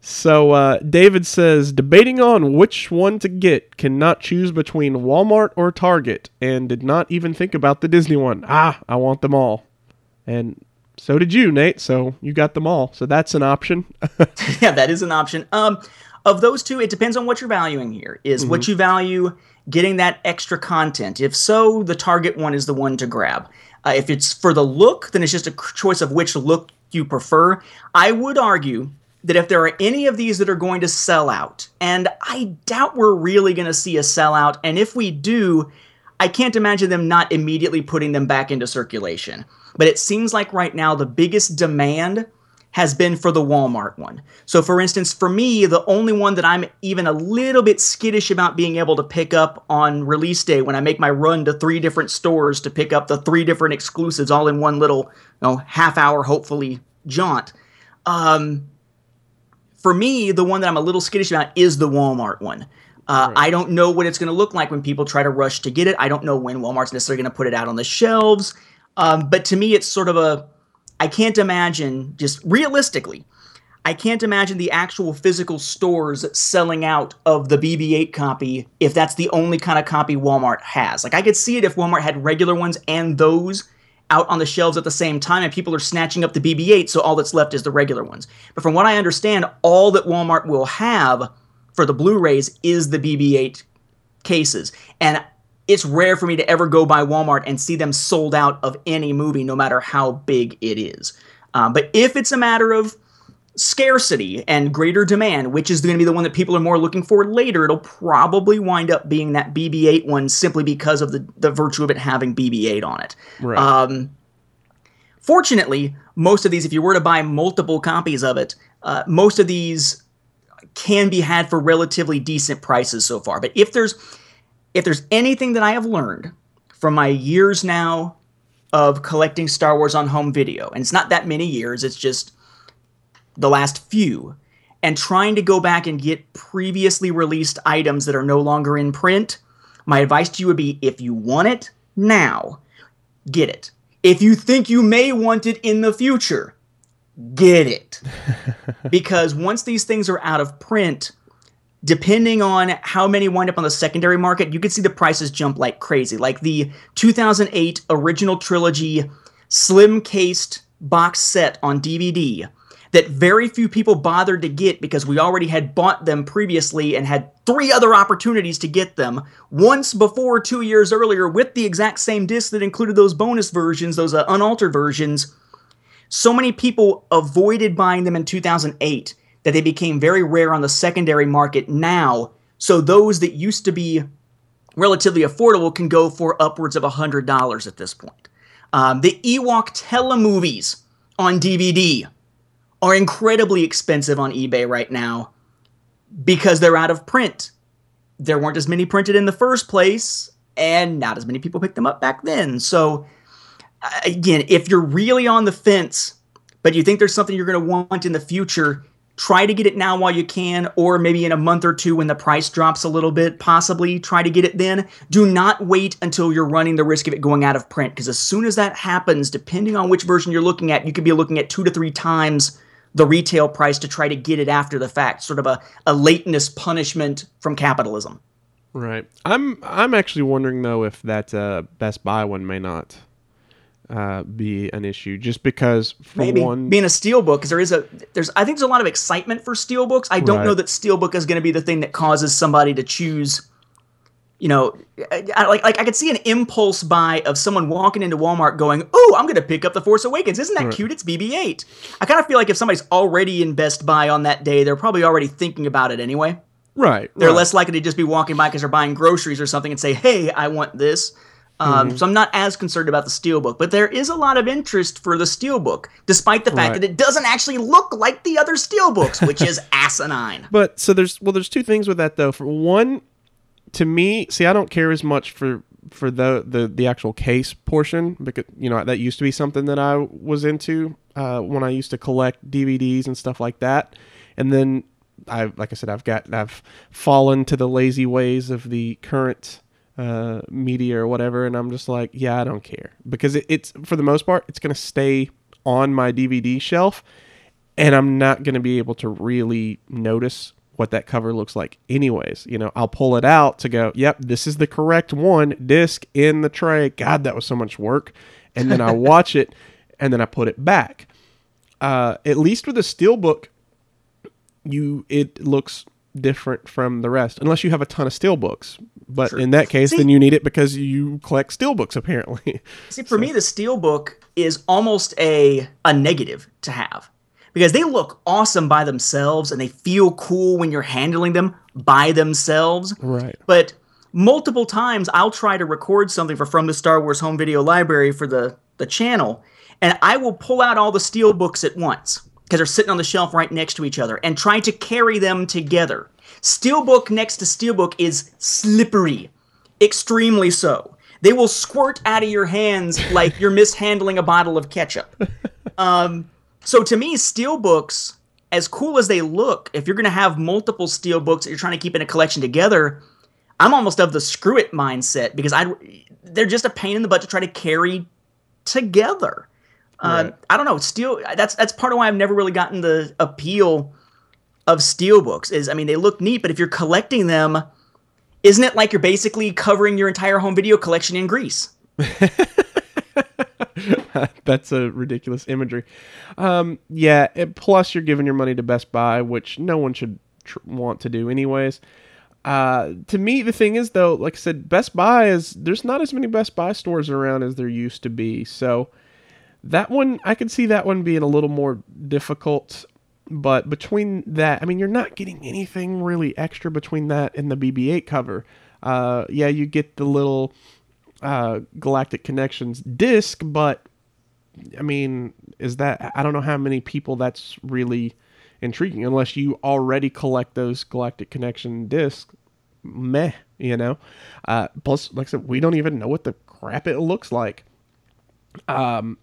So uh, David says debating on which one to get cannot choose between Walmart or Target, and did not even think about the Disney one. Ah, I want them all, and so did you, Nate. So you got them all. So that's an option. yeah, that is an option. Um, of those two, it depends on what you're valuing here. Is what you value getting that extra content? If so, the Target one is the one to grab. Uh, if it's for the look, then it's just a choice of which look you prefer. I would argue that if there are any of these that are going to sell out, and I doubt we're really going to see a sellout, and if we do, I can't imagine them not immediately putting them back into circulation. But it seems like right now the biggest demand has been for the Walmart one. So, for instance, for me, the only one that I'm even a little bit skittish about being able to pick up on release day when I make my run to three different stores to pick up the three different exclusives all in one little, you know, half hour, hopefully, jaunt. Um, for me, the one that I'm a little skittish about is the Walmart one. Uh, I don't know what it's going to look like when people try to rush to get it. I don't know when Walmart's necessarily going to put it out on the shelves. Um, but to me, it's sort of a. I can't imagine, just realistically, I can't imagine the actual physical stores selling out of the BB 8 copy if that's the only kind of copy Walmart has. Like, I could see it if Walmart had regular ones and those out on the shelves at the same time and people are snatching up the BB 8, so all that's left is the regular ones. But from what I understand, all that Walmart will have for the Blu rays is the BB 8 cases. And it's rare for me to ever go by Walmart and see them sold out of any movie, no matter how big it is. Um, but if it's a matter of scarcity and greater demand, which is going to be the one that people are more looking for later, it'll probably wind up being that BB 8 one simply because of the, the virtue of it having BB 8 on it. Right. Um, fortunately, most of these, if you were to buy multiple copies of it, uh, most of these can be had for relatively decent prices so far. But if there's if there's anything that I have learned from my years now of collecting Star Wars on home video, and it's not that many years, it's just the last few, and trying to go back and get previously released items that are no longer in print, my advice to you would be if you want it now, get it. If you think you may want it in the future, get it. because once these things are out of print, depending on how many wind up on the secondary market, you can see the prices jump like crazy. Like the 2008 original trilogy slim cased box set on DVD that very few people bothered to get because we already had bought them previously and had three other opportunities to get them once before two years earlier with the exact same disc that included those bonus versions, those uh, unaltered versions. So many people avoided buying them in 2008 that they became very rare on the secondary market now. So those that used to be relatively affordable can go for upwards of $100 at this point. Um, the Ewok telemovies on DVD are incredibly expensive on eBay right now because they're out of print. There weren't as many printed in the first place, and not as many people picked them up back then. So, uh, again, if you're really on the fence, but you think there's something you're going to want in the future, try to get it now while you can, or maybe in a month or two when the price drops a little bit, possibly try to get it then. Do not wait until you're running the risk of it going out of print, because as soon as that happens, depending on which version you're looking at, you could be looking at two to three times the retail price to try to get it after the fact, sort of a, a lateness punishment from capitalism. Right. I'm I'm actually wondering though if that uh, Best Buy one may not uh, be an issue, just because for Maybe one, being a steelbook, because there is a there's I think there's a lot of excitement for steelbooks. I don't Right. know that steelbook is going to be the thing that causes somebody to choose. You know, I, I- like like I could see an impulse buy of someone walking into Walmart going, "Oh, I'm going to pick up the Force Awakens. Isn't that cute? It's BB-8." I kind of feel like if somebody's already in Best Buy on that day, they're probably already thinking about it anyway. right? They're right. less likely to just be walking by because they're buying groceries or something and say, "Hey, I want this." Um, Mm-hmm. So I'm not as concerned about the steelbook, but there is a lot of interest for the steelbook, despite the fact Right. that it doesn't actually look like the other steelbooks, which is asinine. But so there's well, there's two things with that though. For one, to me, see, I don't care as much for for the, the the actual case portion because you know that used to be something that I was into uh, when I used to collect DVDs and stuff like that, and then I like I said I've got I've fallen to the lazy ways of the current uh, media or whatever, and I'm just like yeah I don't care. Because it, it's for the most part it's gonna stay on my DVD shelf, and I'm not gonna be able to really notice what that cover looks like anyways. You know i'll pull it out to go yep this is the correct one disc in the tray. God that was so much work. And then i watch it and then i put it back. Uh, at least with a steelbook you it looks different from the rest unless you have a ton of steelbooks but Sure. in that case See- then you need it because you collect steelbooks apparently See, for me, the steelbook is almost a a negative to have because they look awesome by themselves and they feel cool when you're handling them by themselves. right But multiple times I'll try to record something for from the Star Wars home video library for the the channel, and I will pull out all the steel books at once because they're sitting on the shelf right next to each other and try to carry them together. Steelbook next to steelbook is slippery, extremely so. They will squirt out of your hands like you're mishandling a bottle of ketchup. Um, so to me, steelbooks, as cool as they look, if you're going to have multiple steelbooks that you're trying to keep in a collection together, I'm almost of the screw it mindset because I they're just a pain in the butt to try to carry together. Uh, Right. I don't know. Steel. That's that's part of why I've never really gotten the appeal of steelbooks. Is I mean they look neat, but if you're collecting them, isn't it like you're basically covering your entire home video collection in grease? That's a ridiculous imagery. Um, yeah. It, plus, you're giving your money to Best Buy, which no one should tr- want to do, anyways. Uh, to me, the thing is though, like I said, Best Buy is there's not as many Best Buy stores around as there used to be. So that one, I could see that one being a little more difficult. But between that, I mean, you're not getting anything really extra between that and the BB-8 cover. Uh, yeah, you get the little uh, Galactic Connections disc, but I mean, is that I don't know how many people that's really intriguing unless you already collect those Galactic Connection discs. Meh, you know. Uh, plus, like I said, we don't even know what the crap it looks like. Um,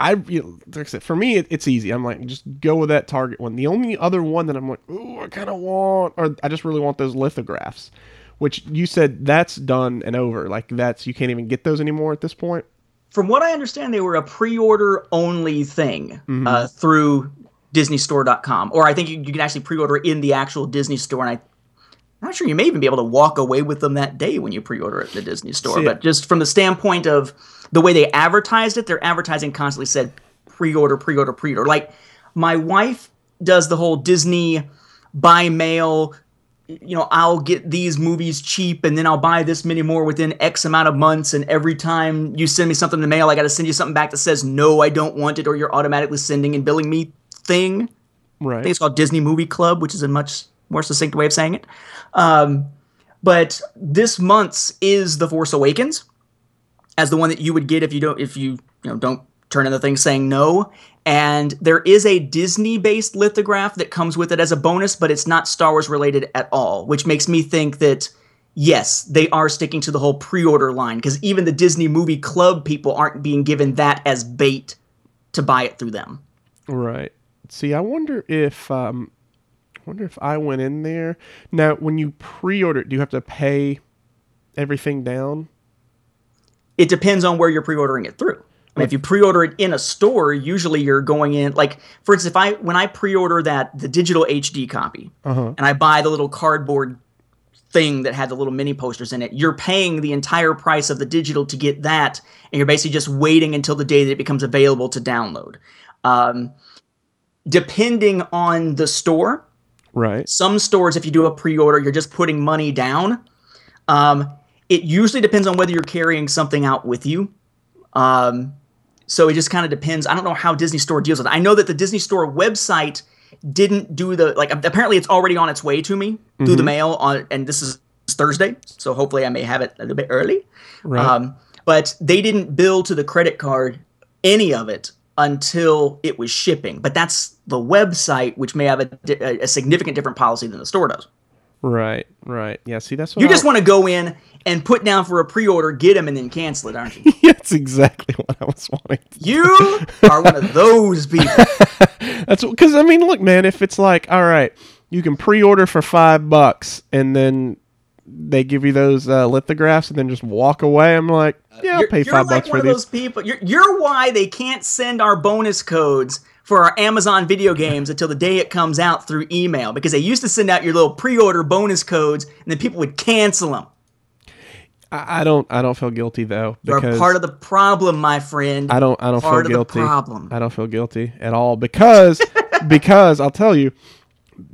I you know, like I said, for me, it, it's easy. I'm like, just go with that Target one. The only other one that I'm like, ooh, I kind of want, or I just really want those lithographs, which you said that's done and over. Like that's you can't even get those anymore at this point. From what I understand, they were a pre-order only thing uh, through DisneyStore.com, or I think you, you can actually pre-order in the actual Disney Store. And I, I'm not sure you may even be able to walk away with them that day when you pre-order at the Disney Store. But just from the standpoint of the way they advertised it, their advertising constantly said pre-order, pre-order, pre-order. Like my wife does the whole Disney by mail you know, I'll get these movies cheap and then I'll buy this many more within X amount of months. And every time you send me something in the mail, I got to send you something back that says, no, I don't want it, or you're automatically sending and billing me thing. I think Right. it's called Disney Movie Club, which is a much more succinct way of saying it. Um, but this month's is The Force Awakens as the one that you would get if you don't if you you know don't turn in the thing saying no. And there is a Disney based lithograph that comes with it as a bonus, but it's not Star Wars related at all, which makes me think that yes, they are sticking to the whole pre order line because even the Disney Movie Club people aren't being given that as bait to buy it through them. Right. See, I wonder if um, I wonder if I went in there now. When you pre-order, do you have to pay everything down? It depends on where you're pre-ordering it through. I mean, if you pre-order it in a store, usually you're going in like, for instance, if I when I pre-order that the digital HD copy, and I buy the little cardboard thing that had the little mini posters in it, you're paying the entire price of the digital to get that, and you're basically just waiting until the day that it becomes available to download. Um, depending on the store, Right. some stores, if you do a pre-order, you're just putting money down. Um, it usually depends on whether you're carrying something out with you. Um, so it just kind of depends. I don't know how Disney Store deals with it. I know that the Disney Store website didn't do the like. Apparently, it's already on its way to me through the mail on, and this is Thursday, so hopefully I may have it a little bit early. Right. Um, but they didn't bill to the credit card any of it until it was shipping. But that's the website, which may have a, a significant different policy than the store does. Right, right. Yeah, see, that's what You I- just want to go in and put down for a pre-order, get them, and then cancel it, aren't you? That's exactly what I was wanting. You are one of those people. That's because I mean, look, man. If it's like, all right, you can pre-order for five bucks, and then they give you those uh, lithographs, and then just walk away. I'm like, yeah, I'll You're, pay you're five like bucks one for of these. those people. You're, you're why they can't send our bonus codes for our Amazon video games until the day it comes out through email because they used to send out your little pre-order bonus codes and then people would cancel them. I, I don't, I don't feel guilty though You're part of the problem, my friend. I don't, I don't part feel of the guilty. problem. I don't feel guilty at all because because I'll tell you,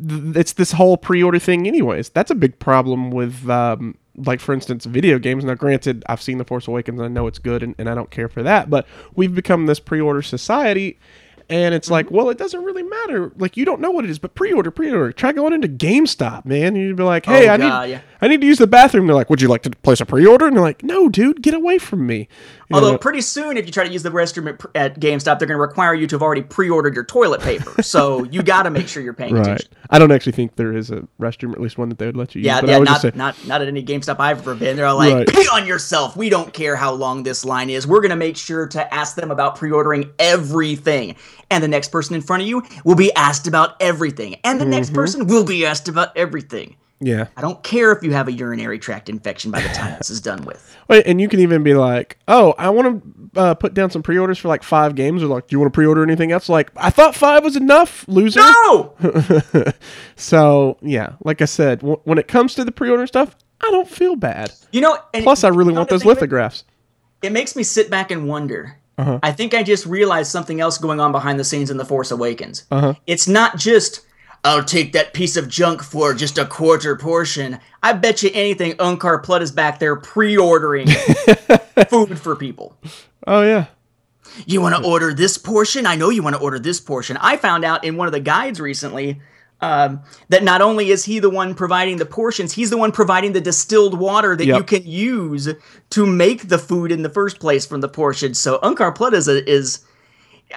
th- it's this whole pre-order thing. Anyways, that's a big problem with. Um, like for instance, video games. Now, granted, I've seen The Force Awakens. and I know it's good, and, and I don't care for that. But we've become this pre-order society, and it's like, mm-hmm. well, it doesn't really matter. Like you don't know what it is, but pre-order, pre-order. Try going into GameStop, man. You'd be like, hey, Oh, I God, need, yeah. I need to use the bathroom. They're like, would you like to place a pre-order? And they're like, no, dude, get away from me. You Although know? pretty soon, if you try to use the restroom at, at GameStop, they're going to require you to have already pre-ordered your toilet paper. so you got to make sure you're paying right. attention. I don't actually think there is a restroom, at least one that they would let you use. Yeah, I yeah not, say, not not at any GameStop I've ever been. They're all like, Right. pay on yourself. We don't care how long this line is. We're gonna make sure to ask them about pre-ordering everything. And the next person in front of you will be asked about everything. And the Mm-hmm. next person will be asked about everything. yeah. I don't care if you have a urinary tract infection by the time this is done with. Wait, and you can even be like, "Oh, I want to uh, put down some pre-orders for like five games." Or like, "Do you want to pre-order anything else?" Like, I thought five was enough, loser. No! So yeah, like I said, w- when it comes to the pre-order stuff, I don't feel bad. You know, and Plus, I really want those of it, lithographs. it makes me sit back and wonder. Uh-huh. I think I just realized something else going on behind the scenes in The Force Awakens. Uh-huh. It's not just, I'll take that piece of junk for just a quarter portion. I bet you anything Unkar Plutt is back there pre ordering food for people. Oh yeah, You want to order this portion? I know you want to order this portion. I found out in one of the guides recently um, that not only is he the one providing the portions, he's the one providing the distilled water that Yep. you can use to make the food in the first place from the portions. So Unkar Plutt is, a, is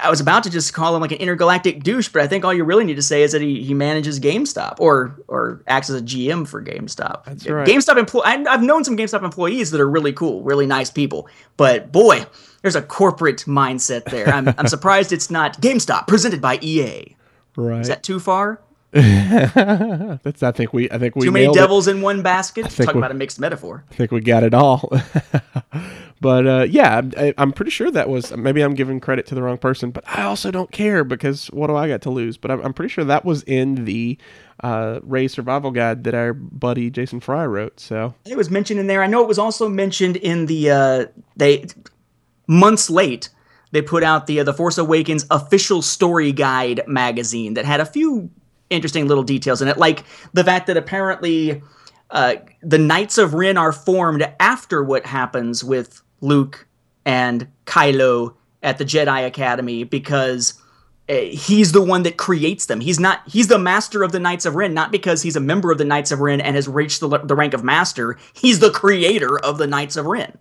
I was about to just call him like an intergalactic douche, but I think all you really need to say is that he, he manages GameStop or or acts as a GM for GameStop. That's right. GameStop employee. I've known some GameStop employees that are really cool, really nice people, but boy, there's a corporate mindset there. I'm, I'm surprised it's not GameStop presented by EA. right. Is that too far? That's. I think we. I think we Too many nailed it. devils in one basket? think Talk we- about a mixed metaphor. I think we got it all. but uh, yeah, I, I'm pretty sure that was maybe I'm giving credit to the wrong person, but I also don't care because what do I got to lose? But I'm, I'm pretty sure that was in the uh, Rey Survival Guide that our buddy Jason Fry wrote. So It was mentioned in there. I know it was also mentioned in the uh, they months late. They put out the uh, the Force Awakens official story guide magazine that had a few interesting little details in it, like the fact that apparently uh, the Knights of Ren are formed after what happens with Luke and Kylo at the Jedi Academy because uh, he's the one that creates them. He's not. He's the master of the Knights of Ren, not because he's a member of the Knights of Ren and has reached the, the rank of master. He's the creator of the Knights of Ren.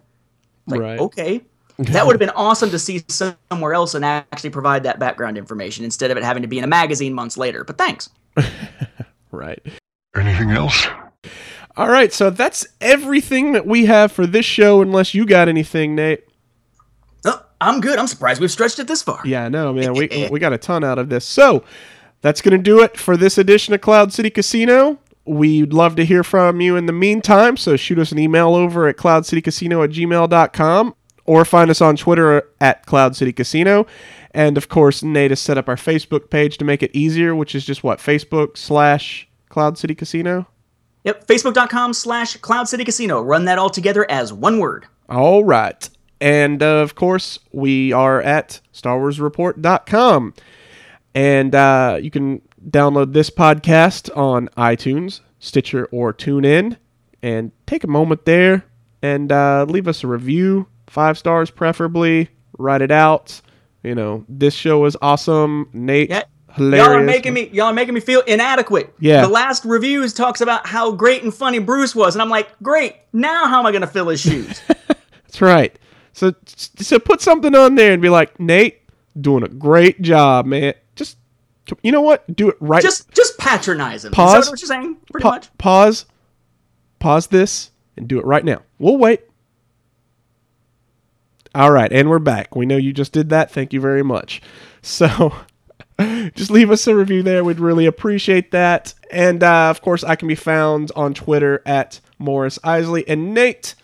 Like, Right. okay. That would have been awesome to see somewhere else and actually provide that background information instead of it having to be in a magazine months later. But thanks. right. Anything else? All right, so that's everything that we have for this show. Unless you got anything, Nate. Oh, I'm good. I'm surprised we've stretched it this far. Yeah, I know, man. We we got a ton out of this. So that's gonna do it for this edition of Cloud City Casino. We'd love to hear from you in the meantime, so shoot us an email over at cloudcitycasino at gmail.com or find us on Twitter at Cloud City Casino. And of course, Nate has set up our Facebook page to make it easier, which is just what, Facebook slash Cloud City Casino? Yep. Facebook.com slash Cloud City Casino. Run that all together as one word. All right. And uh, of course, we are at StarWarsReport.com. And uh, you can download this podcast on iTunes, Stitcher, or TuneIn. And take a moment there and uh, leave us a review, five stars preferably. Write it out. You know, this show is awesome. Nate, Yeah. hilarious. Y'all are making me y'all are making me feel inadequate. Yeah. The last reviews talks about how great and funny Bruce was, and I'm like, great. Now how am I gonna fill his shoes? That's right. So, so put something on there and be like, Nate, doing a great job, man. Just You know what? Do it right. Just just patronize him. Is Pause. that what you're saying? Pretty Pa- much. Pause. Pause this and do it right now. We'll wait. All right, and we're back. We know you just did that. Thank you very much. So, just leave us a review there. We'd really appreciate that. And uh, of course, I can be found on Twitter at Morris Isley. And Nate,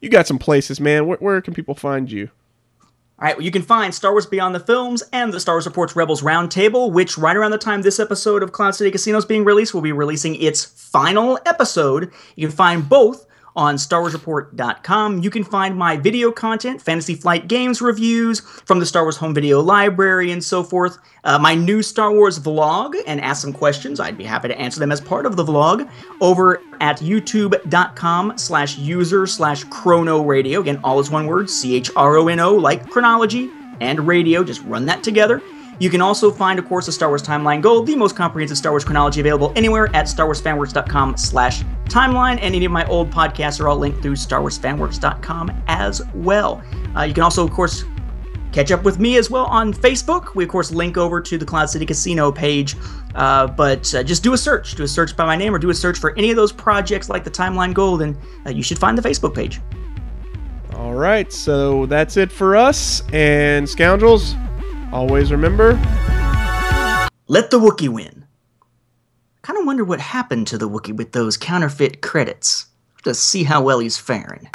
you got some places, man. Where, where can people find you? All right, well, you can find Star Wars Beyond the Films and the Star Wars Reports Rebels Roundtable, which right around the time this episode of Cloud City Casino is being released, will be releasing its final episode. You can find both on StarWarsReport.com. You can find my video content, Fantasy Flight Games reviews from the Star Wars Home Video Library and so forth. Uh, my new Star Wars vlog, and ask some questions. I'd be happy to answer them as part of the vlog over at youtube.com slash user slash chrono radio. Again, all is one word, C H R O N O, like chronology and radio. Just run that together. You can also find, of course, the Star Wars Timeline Gold, the most comprehensive Star Wars chronology available anywhere at StarWarsFanWorks.com slash timeline, and any of my old podcasts are all linked through StarWarsFanWorks.com as well. Uh, you can also, of course, catch up with me as well on Facebook. We, of course, link over to the Cloud City Casino page, uh, but uh, just do a search. Do a search by my name or do a search for any of those projects like the Timeline Gold, and uh, you should find the Facebook page. All right, so that's it for us. And scoundrels, always remember. Let the Wookiee win. Kind of wonder what happened to the Wookiee with those counterfeit credits. To see how well he's faring.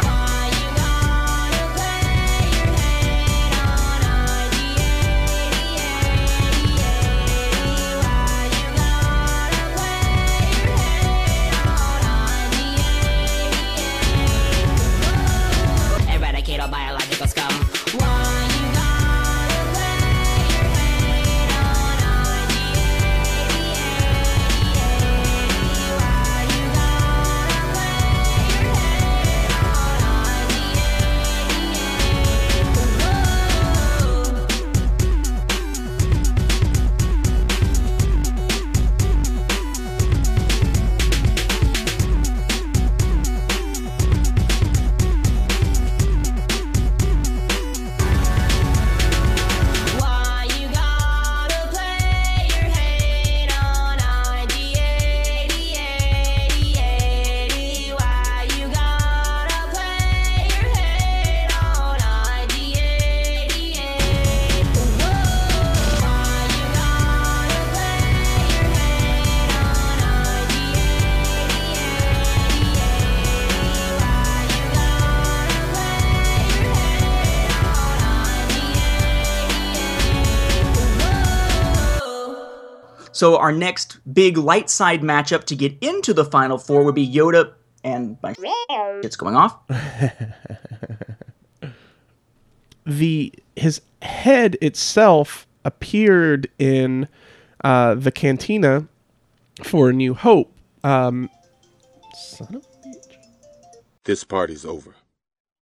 So our next big light side matchup to get into the final four would be Yoda and my it's going off. the his head itself appeared in uh, the cantina for A New Hope. Um, son of a bitch. This party's over.